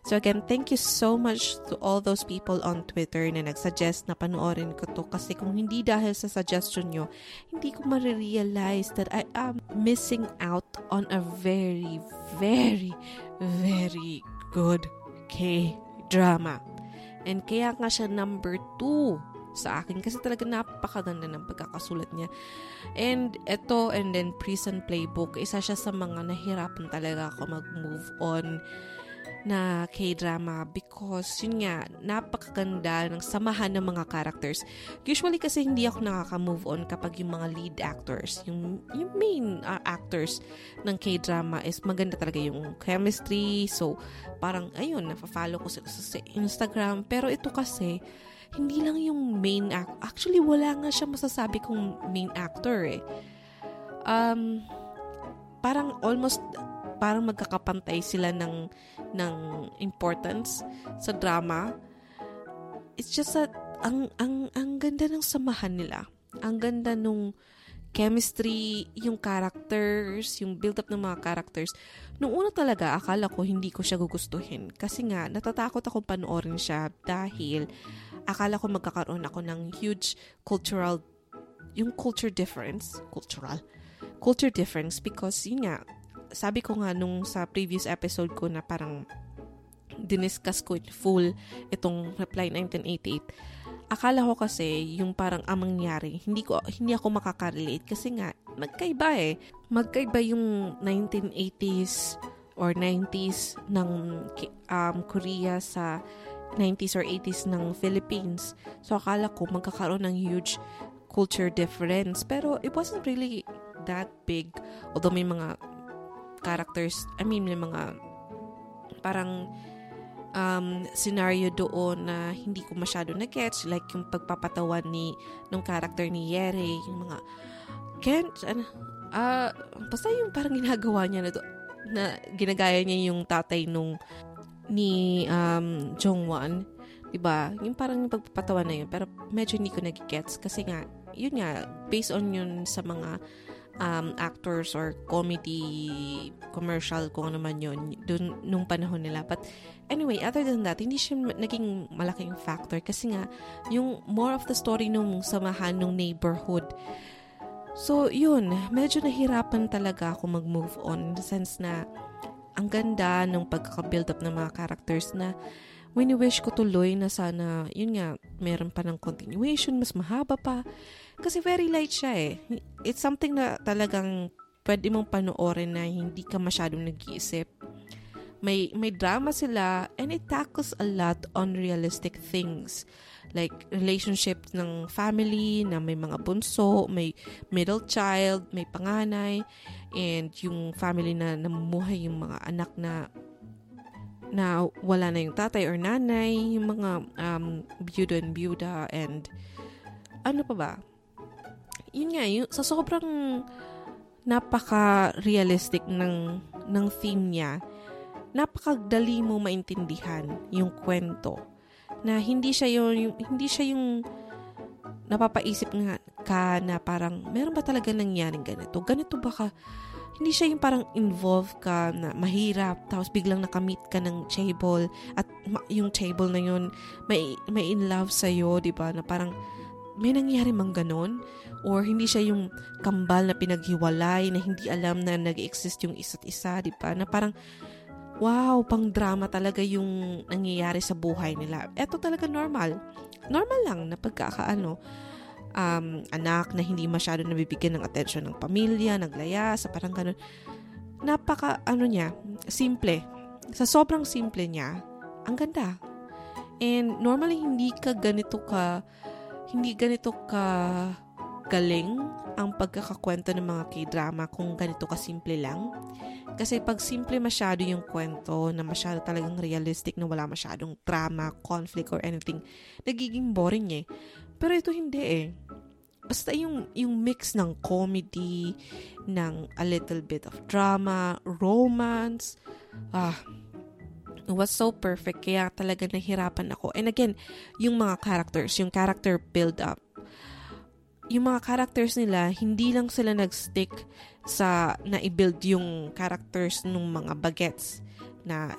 So again, thank you so much to all those people on Twitter na nagsuggest na panoorin ko to kasi kung hindi dahil sa suggestion nyo, hindi ko marirealize that I am missing out on a very, very, very good K-drama. And kaya nga siya number 2 sa akin kasi talaga napakaganda ng pagkakasulat niya. And ito, and then Prison Playbook, isa siya sa mga nahirapan talaga ako mag-move on na K-drama because yun nga, napakaganda ng samahan ng mga characters. Usually kasi hindi ako nakaka-move on kapag yung mga lead actors, yung, yung main uh, actors ng K-drama is maganda talaga yung chemistry. So, parang ayun, nafa-follow ko sa, sa Instagram. Pero ito kasi, hindi lang yung main act. Actually, wala nga siya masasabi kong main actor eh. Um, parang almost parang magkakapantay sila ng ng importance sa drama. It's just that ang ang ang ganda ng samahan nila. Ang ganda nung chemistry, yung characters, yung build-up ng mga characters. Nung una talaga, akala ko hindi ko siya gugustuhin. Kasi nga, natatakot ako panoorin siya dahil akala ko magkakaroon ako ng huge cultural, yung culture difference, cultural, culture difference because yun nga, sabi ko nga nung sa previous episode ko na parang diniscuss ko in full itong Reply 1988. Akala ko kasi yung parang ang mangyari, hindi ko hindi ako makaka-relate kasi nga magkaiba eh. Magkaiba yung 1980s or 90s ng um, Korea sa 90s or 80s ng Philippines. So akala ko magkakaroon ng huge culture difference pero it wasn't really that big although may mga characters, I mean, may mga parang um, scenario doon na hindi ko masyado na-catch. Like yung pagpapatawan ni, nung character ni Yere, yung mga, Kent, ano, uh, basta yung parang ginagawa niya na, to, na ginagaya niya yung tatay nung ni um, Jongwon. Diba? Yung parang yung pagpapatawan na yun. Pero medyo hindi ko nag-gets kasi nga, yun nga, based on yun sa mga um, actors or comedy commercial kung ano man yun dun, nung panahon nila. But anyway, other than that, hindi siya naging malaking factor kasi nga yung more of the story nung samahan nung neighborhood. So, yun, medyo nahirapan talaga ako mag-move on in the sense na ang ganda ng pagkaka-build up ng mga characters na wini-wish ko tuloy na sana, yun nga, meron pa ng continuation, mas mahaba pa. Kasi very light siya eh. It's something na talagang pwede mong panoorin na hindi ka masyadong nag-iisip. May, may drama sila and it tackles a lot on realistic things. Like relationship ng family na may mga bunso, may middle child, may panganay, and yung family na namumuhay yung mga anak na na wala na yung tatay or nanay, yung mga um, byudo and byuda, and ano pa ba? Yun nga, yun, sa sobrang napaka-realistic ng, ng theme niya, napakadali mo maintindihan yung kwento. Na hindi siya yung, hindi siya yung napapaisip nga ka na parang, meron ba talaga nangyaring ganito? Ganito ba ka, hindi siya yung parang involved ka na mahirap tapos biglang nakamit ka ng table at yung table na yun may, may in love sa'yo, di ba? Na parang may nangyari mang ganon or hindi siya yung kambal na pinaghiwalay na hindi alam na nag-exist yung isa't isa, di ba? Na parang wow, pang drama talaga yung nangyayari sa buhay nila. Ito talaga normal. Normal lang na pagkakaano um, anak na hindi masyado nabibigyan ng atensyon ng pamilya, naglaya, sa parang ganun. Napaka, ano niya, simple. Sa sobrang simple niya, ang ganda. And normally, hindi ka ganito ka, hindi ganito ka galing ang pagkakakwento ng mga k-drama kung ganito ka simple lang. Kasi pag simple masyado yung kwento na masyado talagang realistic na wala masyadong drama, conflict, or anything, nagiging boring eh. Pero ito hindi eh. Basta yung, yung mix ng comedy, ng a little bit of drama, romance, ah, was so perfect. Kaya talaga nahirapan ako. And again, yung mga characters, yung character build-up, yung mga characters nila, hindi lang sila nag-stick sa na-build yung characters ng mga bagets na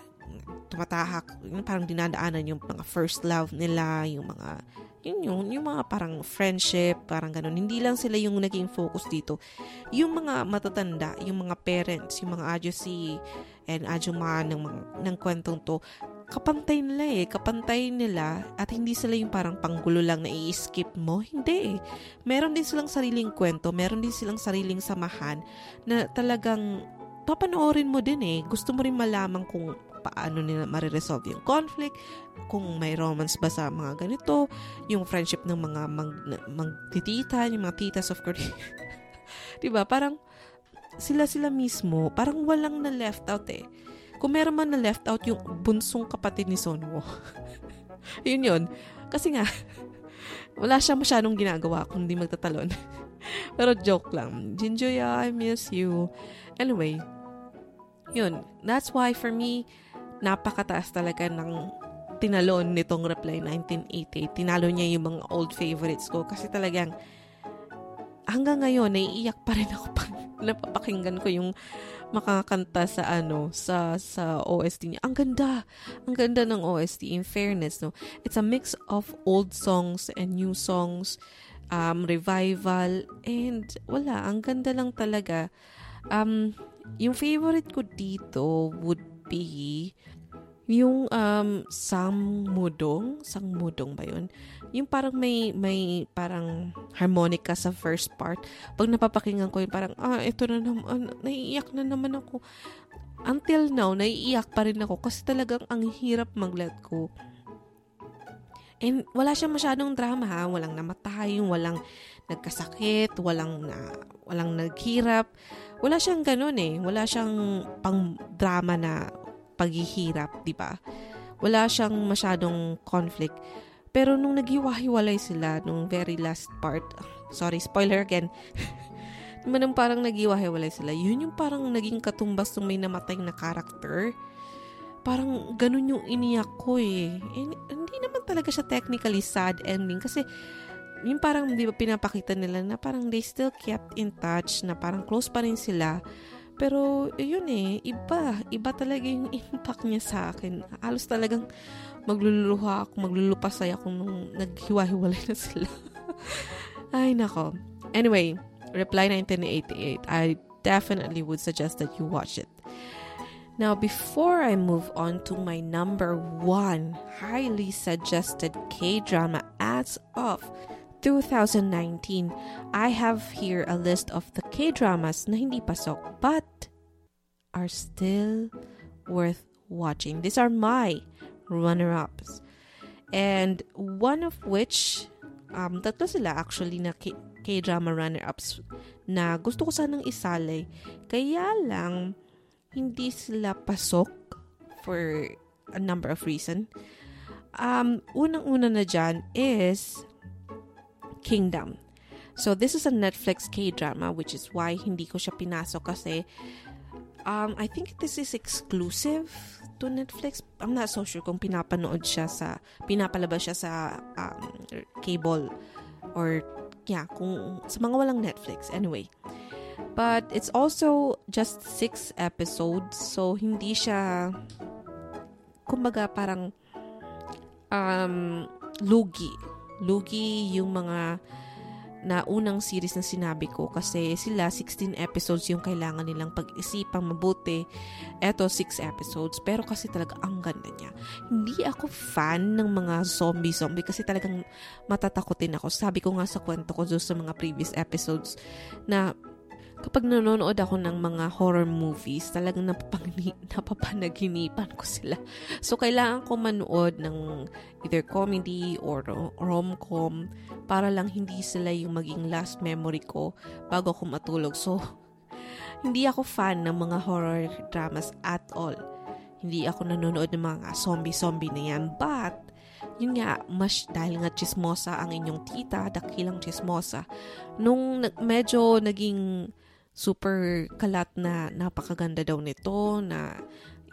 tumatahak, parang dinadaanan yung mga first love nila, yung mga yun yun, yung mga parang friendship, parang ganun. Hindi lang sila yung naging focus dito. Yung mga matatanda, yung mga parents, yung mga ajusi and ajuma ng, ng kwentong to, kapantay nila eh. Kapantay nila at hindi sila yung parang panggulo lang na i-skip mo. Hindi eh. Meron din silang sariling kwento, meron din silang sariling samahan na talagang papanoorin mo din eh. Gusto mo rin malaman kung paano nila mariresolve yung conflict, kung may romance ba sa mga ganito, yung friendship ng mga mag, magtitita, yung mga titas of Korea. diba? Parang sila-sila mismo, parang walang na left out eh. Kung meron man na left out yung bunsong kapatid ni Sonwo. yun yun. Kasi nga, wala siya masyadong ginagawa kung di magtatalon. Pero joke lang. Jinjoya, I miss you. Anyway, yun. That's why for me, napakataas talaga ng tinalon nitong Reply 1988. Tinalo niya yung mga old favorites ko kasi talagang hanggang ngayon naiiyak pa rin ako pag napapakinggan ko yung makakanta sa ano sa sa OST niya. Ang ganda. Ang ganda ng OST in fairness no. It's a mix of old songs and new songs, um revival and wala, ang ganda lang talaga. Um yung favorite ko dito would be yung um, sangmudong, sangmudong ba yun? Yung parang may, may parang harmonica sa first part. Pag napapakinggan ko yung parang, ah, ito na naman, ah, naiiyak na naman ako. Until now, naiiyak pa rin ako kasi talagang ang hirap mag-let go. And wala siyang masyadong drama ha. Walang namatay, walang nagkasakit, walang na, walang naghirap. Wala siyang ganun eh. Wala siyang pang drama na paghihirap, di ba? Wala siyang masyadong conflict. Pero nung naghiwa-hiwalay sila, nung very last part, sorry, spoiler again, naman nung parang naghiwa-hiwalay sila, yun yung parang naging katumbas ng may namatay na character. Parang ganun yung iniyak ko eh. eh hindi naman talaga siya technically sad ending kasi yung parang di ba pinapakita nila na parang they still kept in touch na parang close pa rin sila pero, yun eh, iba. Iba talaga yung impact niya sa akin. Halos talagang magluluha ako, maglulupasay ako nung naghiwa-hiwalay na sila. Ay, nako. Anyway, Reply 1988. I definitely would suggest that you watch it. Now, before I move on to my number one highly suggested K drama as of 2019, I have here a list of the K-dramas na hindi pasok but are still worth watching. These are my runner-ups. And one of which, um, tatlo sila actually na K- K-drama runner-ups na gusto ko sanang isalay. Kaya lang, hindi sila pasok for a number of reason. Um, unang-una na dyan is Kingdom. So, this is a Netflix K-drama, which is why hindi ko siya pinasok kasi um, I think this is exclusive to Netflix. I'm not so sure kung pinapanood siya sa, pinapalabas siya sa um, cable or, yeah, kung, sa mga walang Netflix. Anyway, But it's also just six episodes. So, hindi siya, kumbaga parang, um, lugi. Lugi yung mga na unang series na sinabi ko kasi sila 16 episodes yung kailangan nilang pag-isipang mabuti. Eto 6 episodes pero kasi talaga ang ganda niya. Hindi ako fan ng mga zombie-zombie kasi talagang matatakotin ako. Sabi ko nga sa kwento ko sa mga previous episodes na kapag nanonood ako ng mga horror movies, talagang napapangni- napapanaginipan ko sila. So, kailangan ko manood ng either comedy or rom-com para lang hindi sila yung maging last memory ko bago ako matulog. So, hindi ako fan ng mga horror dramas at all. Hindi ako nanonood ng mga zombie-zombie na yan. But, yun nga, mas dahil nga chismosa ang inyong tita, dakilang chismosa, nung medyo naging super kalat na napakaganda daw nito na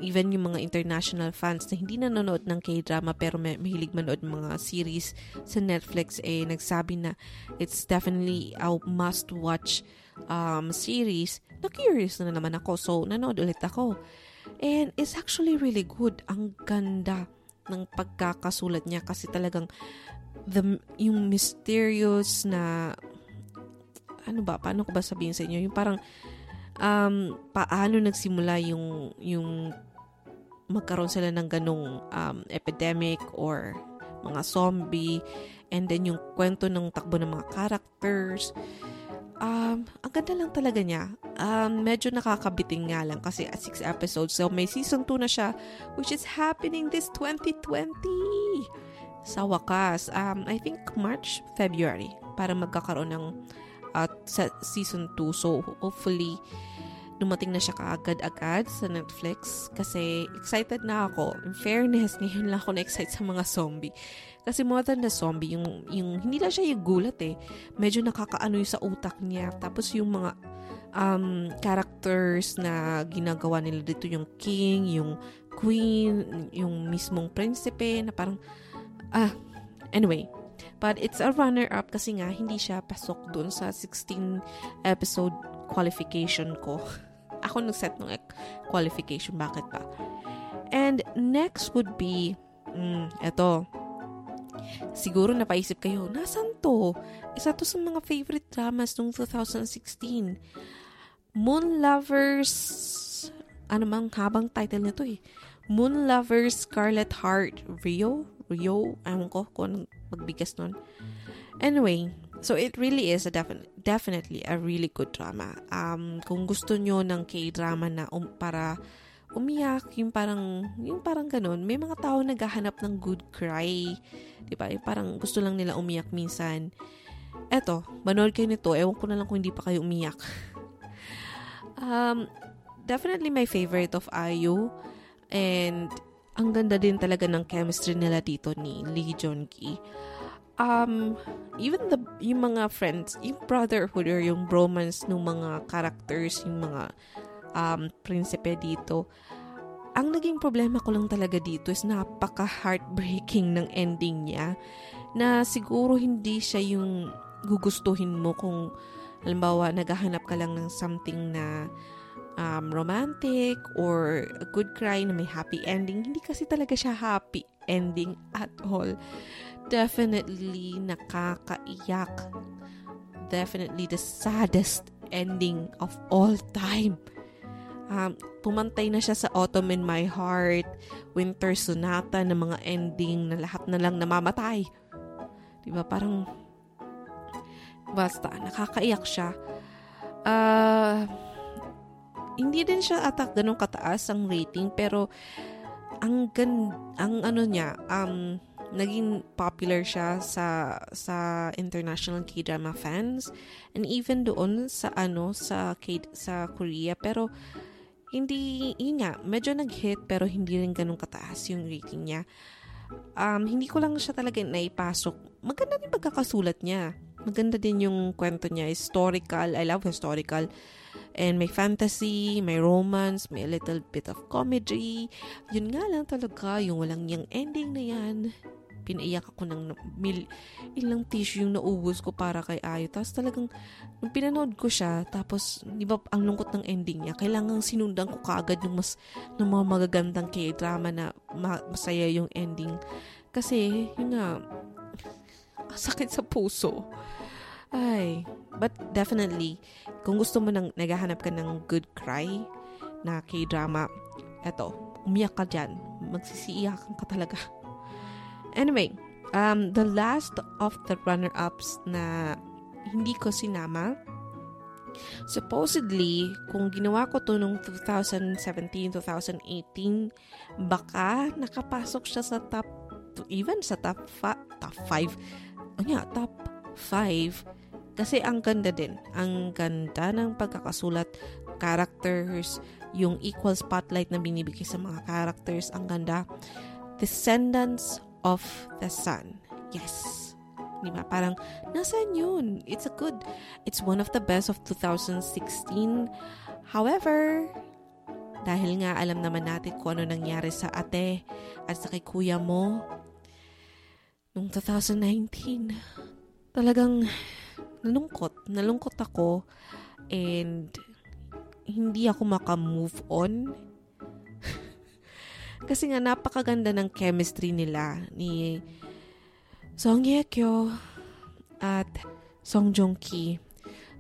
even yung mga international fans na hindi nanonood ng K-drama pero may, mahilig manood ng mga series sa Netflix eh nagsabi na it's definitely a must-watch um, series. Na curious na naman ako so nanood ulit ako. And it's actually really good. Ang ganda ng pagkakasulat niya kasi talagang the, yung mysterious na ano ba, paano ko ba sabihin sa inyo? Yung parang, um, paano nagsimula yung, yung magkaroon sila ng ganong um, epidemic or mga zombie, and then yung kwento ng takbo ng mga characters. Um, ang ganda lang talaga niya. Um, medyo nakakabiting nga lang kasi at 6 episodes. So, may season 2 na siya, which is happening this 2020. Sa wakas, um, I think March, February, para magkakaroon ng at sa season 2. So, hopefully, dumating na siya kaagad-agad sa Netflix kasi excited na ako. In fairness, ngayon lang ako na-excite sa mga zombie. Kasi more than the zombie, yung, yung hindi lang siya yung gulat eh. Medyo nakakaano yung sa utak niya. Tapos yung mga um, characters na ginagawa nila dito, yung king, yung queen, yung mismong prinsipe, na parang, ah, anyway, But it's a runner-up kasi nga hindi siya pasok dun sa 16 episode qualification ko. Ako nag-set ng qualification. Bakit pa? And next would be, mm, eto, siguro napaisip kayo, nasan to? Isa to sa mga favorite dramas nung 2016. Moon Lovers, ano mang habang title nito eh. Moon Lovers Scarlet Heart Rio? Rio? Ewan ko kung magbigas nun. Anyway, so it really is a definite, definitely a really good drama. Um, kung gusto nyo ng K-drama na um, para umiyak, yung parang, yung parang ganun, may mga tao naghahanap ng good cry. Di ba? Yung parang gusto lang nila umiyak minsan. Eto, manood kayo nito. Ewan ko na lang kung hindi pa kayo umiyak. um, definitely my favorite of IU. And ang ganda din talaga ng chemistry nila dito ni Lee Jong-ki. Um, even the, yung mga friends, yung brotherhood or yung bromance ng mga characters, yung mga um, prinsipe dito, ang naging problema ko lang talaga dito is napaka-heartbreaking ng ending niya na siguro hindi siya yung gugustuhin mo kung halimbawa naghahanap ka lang ng something na um, romantic or a good cry na may happy ending. Hindi kasi talaga siya happy ending at all. Definitely nakakaiyak. Definitely the saddest ending of all time. Um, pumantay na siya sa Autumn in My Heart, Winter Sonata na mga ending na lahat na lang namamatay. Diba? Parang basta, nakakaiyak siya. Uh, hindi din siya atak ganun kataas ang rating pero ang gan ang ano niya um naging popular siya sa sa international K-drama fans and even doon sa ano sa K, sa Korea. Pero hindi yun nga medyo nag-hit pero hindi rin ganun kataas yung rating niya. Um, hindi ko lang siya talaga naipasok. Maganda din pagkakasulat niya. Maganda din yung kwento niya. Historical I love historical And may fantasy, may romance, may a little bit of comedy. Yun nga lang talaga, yung walang yung ending na yan. pinaiyak ako ng mil, ilang tissue yung naubos ko para kay Ayo. Tapos talagang, nung pinanood ko siya, tapos, di ba, ang lungkot ng ending niya, kailangan sinundan ko kaagad ng mas, ng mga magagandang k-drama na ma- masaya yung ending. Kasi, yun nga, sakit sa puso. Ay, but definitely, kung gusto mo nang naghahanap ka ng good cry na k-drama, eto, umiyak ka dyan. Magsisiiyakan ka talaga. Anyway, um, the last of the runner-ups na hindi ko sinama, supposedly, kung ginawa ko to nung 2017, 2018, baka nakapasok siya sa top, even sa top 5, top 5, oh yeah, top 5, kasi ang ganda din. Ang ganda ng pagkakasulat, characters, yung equal spotlight na binibigay sa mga characters, ang ganda. Descendants of the Sun. Yes. Di ba? Parang, nasan yun? It's a good, it's one of the best of 2016. However, dahil nga alam naman natin kung ano nangyari sa ate at sa kay kuya mo, nung 2019, talagang nalungkot. Nalungkot ako and hindi ako maka-move on. Kasi nga napakaganda ng chemistry nila ni Song Ye Kyo at Song Joong Ki.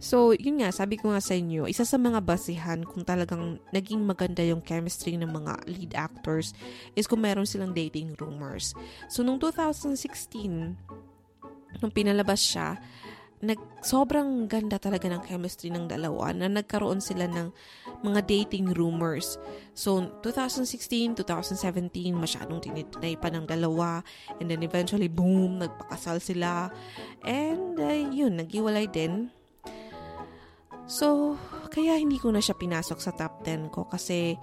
So, yun nga, sabi ko nga sa inyo, isa sa mga basihan kung talagang naging maganda yung chemistry ng mga lead actors is kung meron silang dating rumors. So, nung 2016, nung pinalabas siya, nag sobrang ganda talaga ng chemistry ng dalawa na nagkaroon sila ng mga dating rumors. So 2016, 2017 masyadong tinitry pa ng dalawa and then eventually boom, nagpakasal sila. And uh, yun, nagiwalay din. So, kaya hindi ko na siya pinasok sa top 10 ko kasi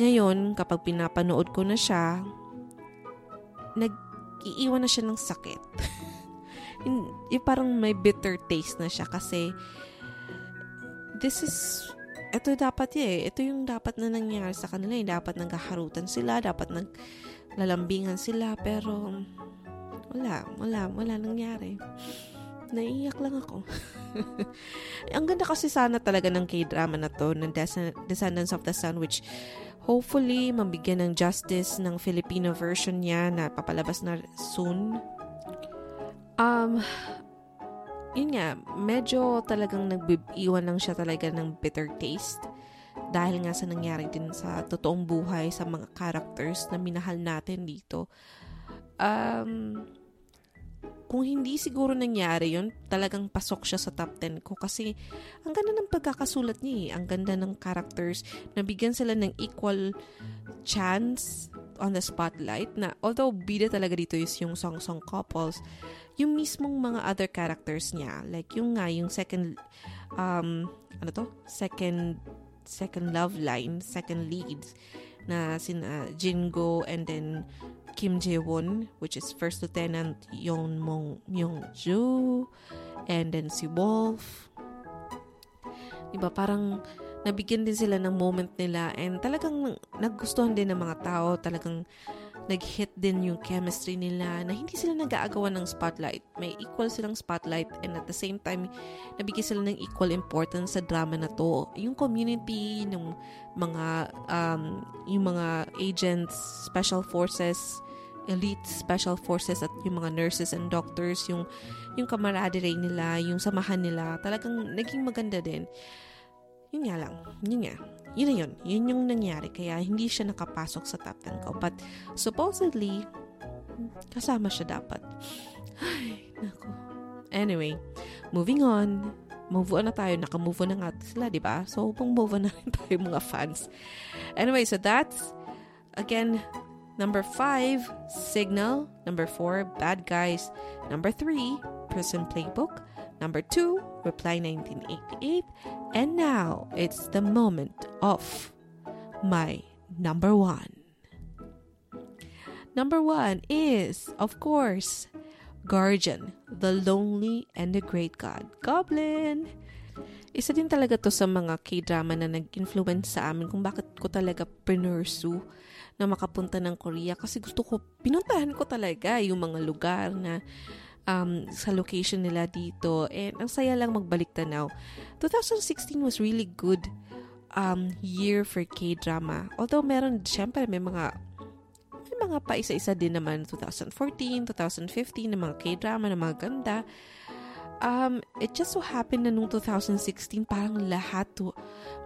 ngayon kapag pinapanood ko na siya, nag-iiwan na siya ng sakit. yung, yung parang may bitter taste na siya kasi this is ito dapat eh. Ito yung dapat na nangyari sa kanila. Yung dapat nagkaharutan sila, dapat naglalambingan sila, pero wala, wala, wala nangyari. Naiiyak lang ako. Ang ganda kasi sana talaga ng K-drama na to, ng Des- Descendants of the Sun, which hopefully mabigyan ng justice ng Filipino version niya na papalabas na soon. Um, yun nga, medyo talagang nag-iwan lang siya talaga ng bitter taste dahil nga sa nangyari din sa totoong buhay sa mga characters na minahal natin dito. Um, kung hindi siguro nangyari yun, talagang pasok siya sa top 10 ko kasi ang ganda ng pagkakasulat niya eh. Ang ganda ng characters. Nabigyan sila ng equal chance on the spotlight na although bida talaga dito is yung song-song couples, yung mismong mga other characters niya, like yung nga, yung second, um, ano to? Second, second love line, second leads, na sina Jingo and then Kim Jae-won, which is First Lieutenant Yeon Mong Myung-ju, and then si Wolf. Diba, parang nabigyan din sila ng moment nila and talagang nagustuhan din ng mga tao, talagang nag-hit din yung chemistry nila na hindi sila nag-aagawan ng spotlight. May equal silang spotlight and at the same time, nabigyan sila ng equal importance sa drama na to. Yung community, ng mga, um, yung mga agents, special forces, elite special forces at yung mga nurses and doctors, yung, yung camaraderie nila, yung samahan nila, talagang naging maganda din. Yun nga lang. Yun nga. Yun na yun. Yun yung nangyari. Kaya hindi siya nakapasok sa top 10 ko. But supposedly, kasama siya dapat. Ay, nako. Anyway, moving on. Move on na tayo. Naka-move on na nga sila, di ba? So, pang move on na rin tayo mga fans. Anyway, so that's, again, number 5, Signal. Number 4, Bad Guys. Number 3, Prison Playbook. Number 2, Reply 1988. And now, it's the moment of my number 1. Number 1 is, of course, Guardian, The Lonely and the Great God. Goblin! Isa din talaga to sa mga K-drama na nag-influence sa amin kung bakit ko talaga pinursu na makapunta ng Korea kasi gusto ko, pinuntahan ko talaga yung mga lugar na um, sa location nila dito. And ang saya lang magbalik tanaw. 2016 was really good um, year for K-drama. Although meron, syempre may mga may mga pa isa-isa din naman 2014, 2015 na mga K-drama na mga ganda. Um, it just so happened na nung 2016 parang lahat to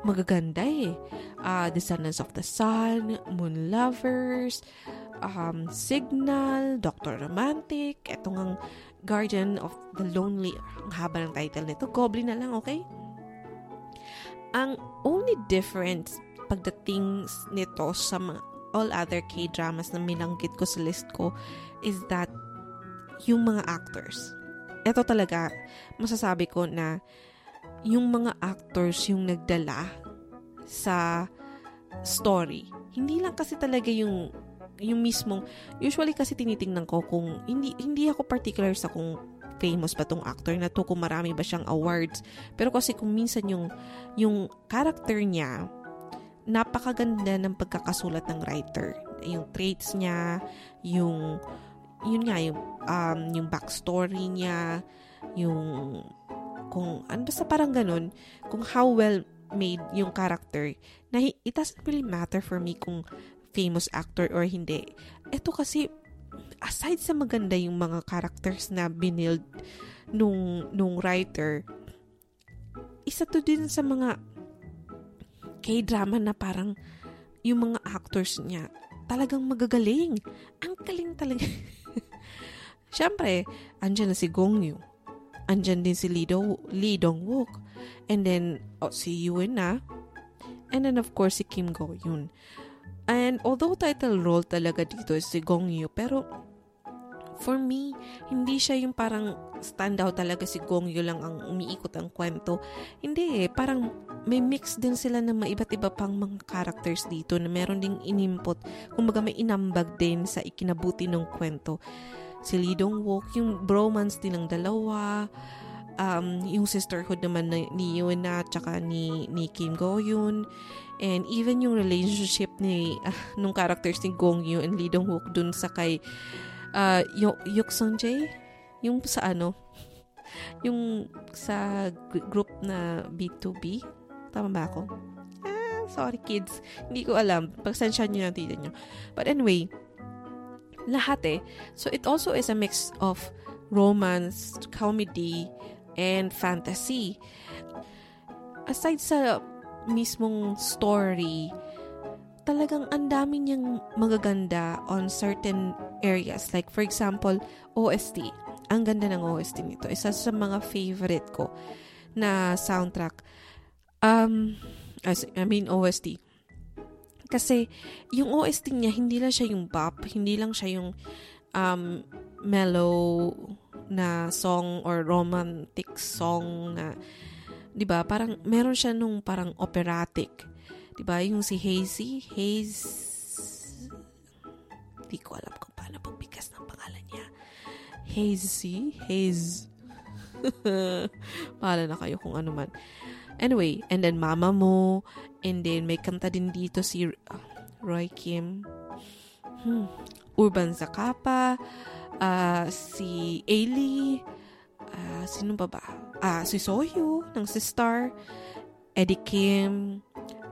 magaganda eh. Uh, Descendants of the Sun, Moon Lovers, um, Signal, Doctor Romantic, etong ang Guardian of the Lonely, ang haba ng title nito, Goblin na lang, okay? Ang only difference pagdating nito sa mga all other K-dramas na milanggit ko sa list ko is that yung mga actors. Ito talaga, masasabi ko na yung mga actors yung nagdala sa story. Hindi lang kasi talaga yung yung mismong usually kasi tinitingnan ko kung hindi hindi ako particular sa kung famous ba tong actor na to kung marami ba siyang awards pero kasi kung minsan yung yung character niya napakaganda ng pagkakasulat ng writer yung traits niya yung yun nga yung um, yung backstory niya yung kung ano basta parang ganun kung how well made yung character na it doesn't really matter for me kung famous actor or hindi. Ito kasi aside sa maganda yung mga characters na binild nung nung writer, isa to din sa mga K-drama na parang yung mga actors niya talagang magagaling. Ang galing talaga. Siyempre, andyan na si Gong Yu. Andyan din si Lee, Do, Lee Dong Wook. And then, oh, si Yuen na. And then, of course, si Kim Go Yoon. And although title role talaga dito is si Gong Yu, pero for me, hindi siya yung parang standout talaga si Gong Yu lang ang umiikot ang kwento. Hindi eh, parang may mix din sila ng maiba't iba pang mga characters dito na meron ding inimpot. Kumbaga may inambag din sa ikinabuti ng kwento. Si Lee Dong yung bromance din ng dalawa, um, yung sisterhood naman ni Yun na tsaka ni, ni Kim Go Yoon And even yung relationship ni uh, nung characters ni Gong Yu and Lee Dong Wook dun sa kay uh, Yuk Sung Jae, yung sa ano, yung sa group na B2B. Tama ba ako? Ah, sorry kids. Hindi ko alam. Pagsensya nyo na tita nyo. But anyway, lahat eh. So it also is a mix of romance, comedy, and fantasy. Aside sa mismong story, talagang ang dami niyang magaganda on certain areas. Like for example, OST. Ang ganda ng OST nito. Isa sa mga favorite ko na soundtrack. Um, I mean OST. Kasi yung OST niya, hindi lang siya yung bop, hindi lang siya yung um, mellow na song or romantic song na 'di ba? Parang meron siya nung parang operatic. 'Di ba? Yung si Hazy, Haze Hindi ko alam kung paano pagbigas ng pangalan niya. Hazy, Haze. Pahala na kayo kung ano man. Anyway, and then Mama Mo, and then may kanta din dito si uh, Roy Kim. Hmm. Urban Zakapa, uh, si Ailey, uh, sino ba ba? Ah, si Sohyo ng si Star, Eddie Kim,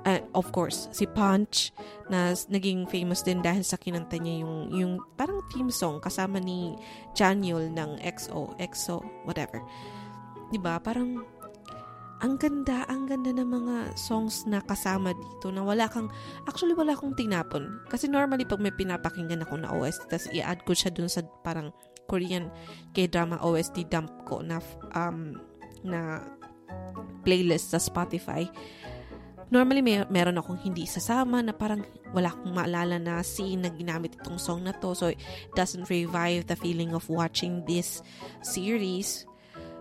and of course, si Punch na naging famous din dahil sa kinanta niya yung, yung parang theme song kasama ni Janyul ng XO, EXO, whatever. 'Di ba Parang ang ganda, ang ganda ng mga songs na kasama dito na wala kang, actually wala akong tinapon. Kasi normally pag may pinapakinggan ako na OST, tapos i-add ko siya dun sa parang Korean K-drama OST dump ko na, um, na playlist sa Spotify. Normally, may, meron akong hindi sasama na parang wala akong maalala na scene na ginamit itong song na to. So, it doesn't revive the feeling of watching this series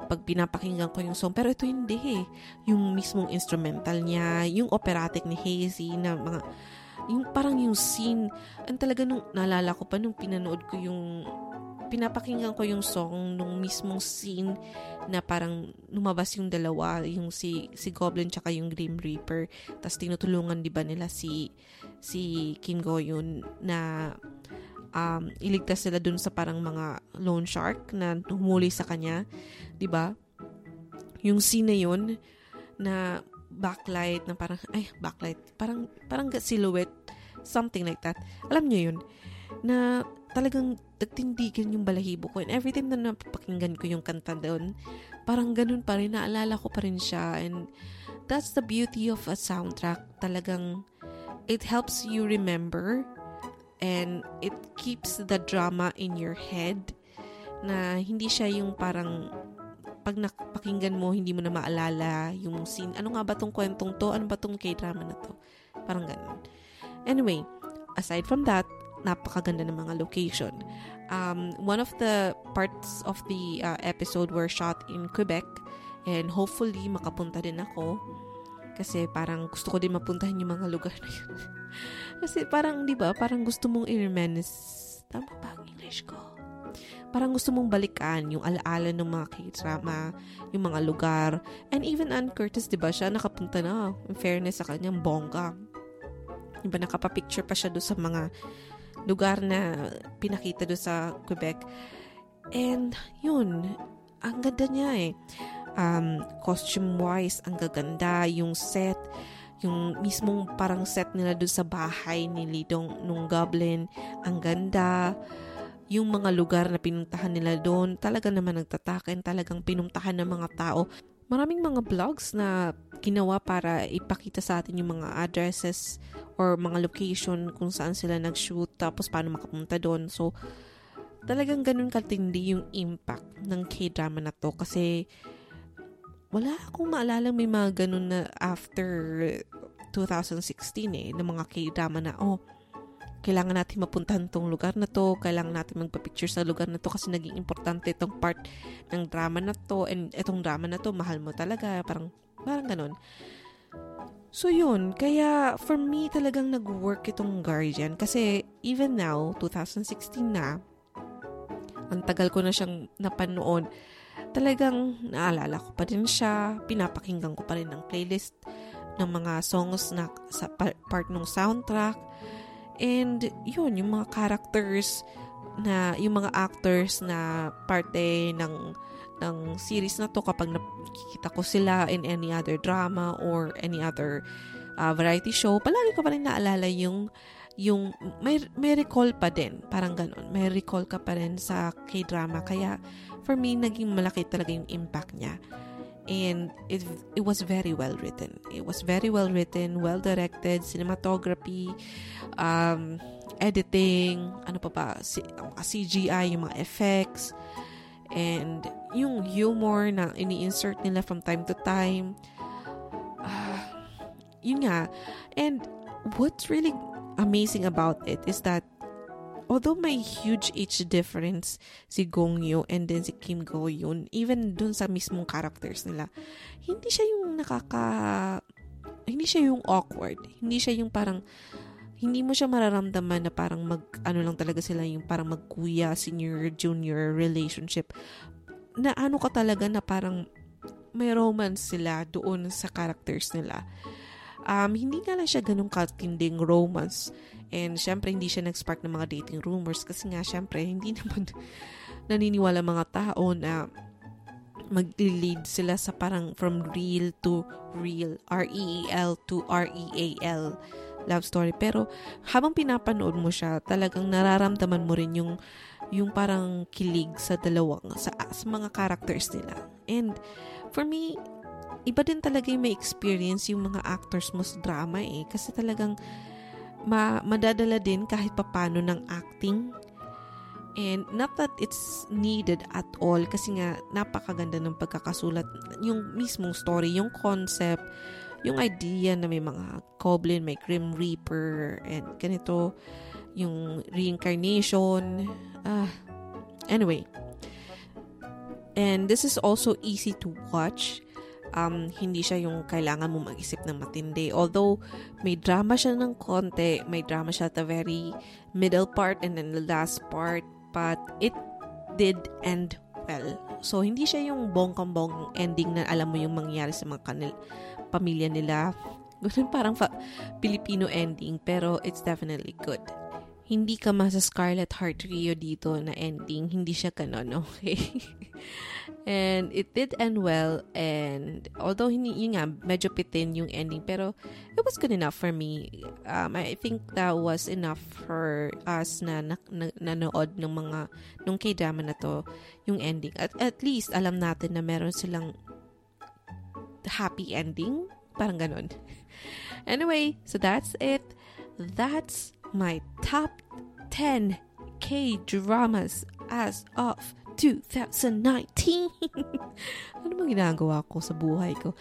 pag pinapakinggan ko yung song. Pero ito hindi eh. Yung mismong instrumental niya, yung operatic ni Hazy na mga, yung parang yung scene, ang talaga nung, naalala ko pa nung pinanood ko yung pinapakinggan ko yung song nung mismong scene na parang lumabas yung dalawa, yung si si Goblin tsaka yung Grim Reaper. Tapos tinutulungan 'di ba nila si si Kim Go Yun na um, iligtas sila dun sa parang mga loan shark na humuli sa kanya, 'di ba? Yung scene na yun na backlight na parang ay backlight parang parang silhouette something like that. Alam niyo yun na talagang nagtindigan yung balahibo ko. And every time na napapakinggan ko yung kanta doon parang ganun pa rin naalala ko pa rin siya. And that's the beauty of a soundtrack. Talagang it helps you remember and it keeps the drama in your head na hindi siya yung parang pag napakinggan mo, hindi mo na maalala yung scene. Ano nga ba tong kwentong to? Ano ba tong k-drama na to? Parang ganun. Anyway, aside from that, napakaganda ng mga location. Um, one of the parts of the uh, episode were shot in Quebec and hopefully makapunta din ako kasi parang gusto ko din mapuntahan yung mga lugar na yun. kasi parang, di ba, parang gusto mong i-reminisce. Tama ba ang English ko? parang gusto mong balikan yung alaala ng mga k-drama, yung mga lugar. And even Ann Curtis, di ba, siya nakapunta na, in fairness sa kanyang bongga. Di ba, nakapapicture pa siya doon sa mga lugar na pinakita doon sa Quebec. And, yun, ang ganda niya eh. Um, costume-wise, ang gaganda, yung set, yung mismong parang set nila doon sa bahay ni Lidong nung Goblin, ang ganda yung mga lugar na pinuntahan nila doon, talaga naman nagtatakin, talagang pinuntahan ng mga tao. Maraming mga blogs na ginawa para ipakita sa atin yung mga addresses or mga location kung saan sila nag-shoot tapos paano makapunta doon. So, talagang ganun katindi yung impact ng K-drama na to kasi wala akong maalala may mga ganun na after 2016 eh, ng mga K-drama na, oh, kailangan natin mapuntahan tong lugar na to, kailangan natin magpa-picture sa lugar na to kasi naging importante itong part ng drama na to and itong drama na to, mahal mo talaga, parang, parang ganun. So yun, kaya for me talagang nag-work itong Guardian kasi even now, 2016 na, ang tagal ko na siyang napanood, talagang naalala ko pa din siya, pinapakinggan ko pa rin ng playlist ng mga songs na sa part ng soundtrack, And yun, yung mga characters na yung mga actors na parte ng ng series na to kapag nakikita ko sila in any other drama or any other uh, variety show, palagi ko pa rin naalala yung yung may, may recall pa din, parang ganun. May recall ka pa rin sa K-drama. Kaya for me, naging malaki talaga yung impact niya and it it was very well written. It was very well written, well directed, cinematography, um, editing, ano pa ba, CGI, yung mga effects, and yung humor na ini-insert nila from time to time. Uh, yun nga. And what's really amazing about it is that although may huge age difference si Gong Yoo and then si Kim Go Yoon, even dun sa mismong characters nila, hindi siya yung nakaka... Hindi siya yung awkward. Hindi siya yung parang... Hindi mo siya mararamdaman na parang mag... Ano lang talaga sila yung parang magkuya, senior, junior relationship. Na ano ka talaga na parang may romance sila doon sa characters nila. Um, hindi nga lang siya ganun katinding romance And syempre, hindi siya nag-spark ng mga dating rumors kasi nga, syempre, hindi naman naniniwala mga tao na mag-lead sila sa parang from real to real, R-E-E-L to R-E-A-L love story. Pero habang pinapanood mo siya, talagang nararamdaman mo rin yung yung parang kilig sa dalawang sa, sa mga characters nila. And for me, iba din talaga yung may experience yung mga actors mo sa drama eh. Kasi talagang ma madadala din kahit papano ng acting. And not that it's needed at all kasi nga napakaganda ng pagkakasulat. Yung mismong story, yung concept, yung idea na may mga goblin, may grim reaper, and ganito, yung reincarnation. Uh, anyway. And this is also easy to watch um, hindi siya yung kailangan mo mag-isip ng matindi. Although, may drama siya ng konti, may drama siya at the very middle part and then the last part, but it did end well. So, hindi siya yung bongkang-bongkang ending na alam mo yung mangyari sa mga kanil pamilya nila. Ganun parang fa- Filipino ending, pero it's definitely good. Hindi ka ma sa Scarlet Heart Rio dito na ending. Hindi siya kanon, okay? and it did end well. And although hindi, yun nga, medyo pitin yung ending. Pero it was good enough for me. Um, I think that was enough for us na, na, na nanood ng mga, nung k-drama na to, yung ending. At, at least, alam natin na meron silang happy ending. Parang ganon. Anyway, so that's it. That's my top 10 K dramas as of 2019. ano ko sa buhay ko?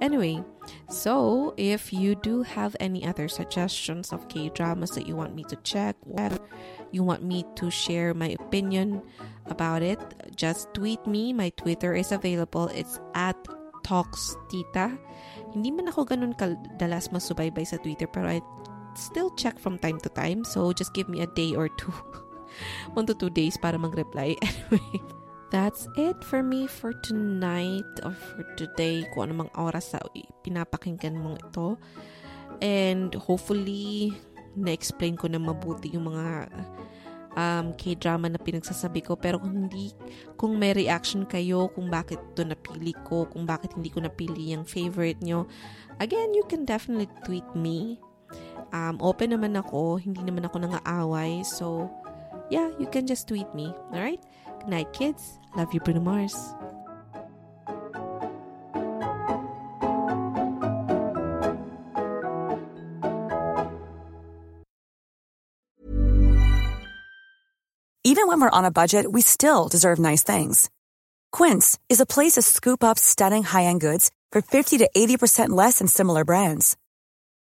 Anyway, so if you do have any other suggestions of K dramas that you want me to check, or you want me to share my opinion about it, just tweet me. My Twitter is available. It's at Talks Tita. Hindi man ako ganun kadalas masubaybay sa Twitter pero I still check from time to time. So just give me a day or two. One to two days para mag-reply. Anyway, that's it for me for tonight or for today. Kung anumang oras sa pinapakinggan mo ito. And hopefully, na-explain ko na mabuti yung mga um, K-drama na pinagsasabi ko. Pero kung hindi, kung may reaction kayo kung bakit ito napili ko, kung bakit hindi ko napili yung favorite nyo, again, you can definitely tweet me. Um, open naman ako, hindi naman ako nang-aaway. So, yeah, you can just tweet me. Alright? Good night, kids. Love you, Bruno Mars. Even when we're on a budget, we still deserve nice things. Quince is a place to scoop up stunning high-end goods for 50 to 80% less than similar brands.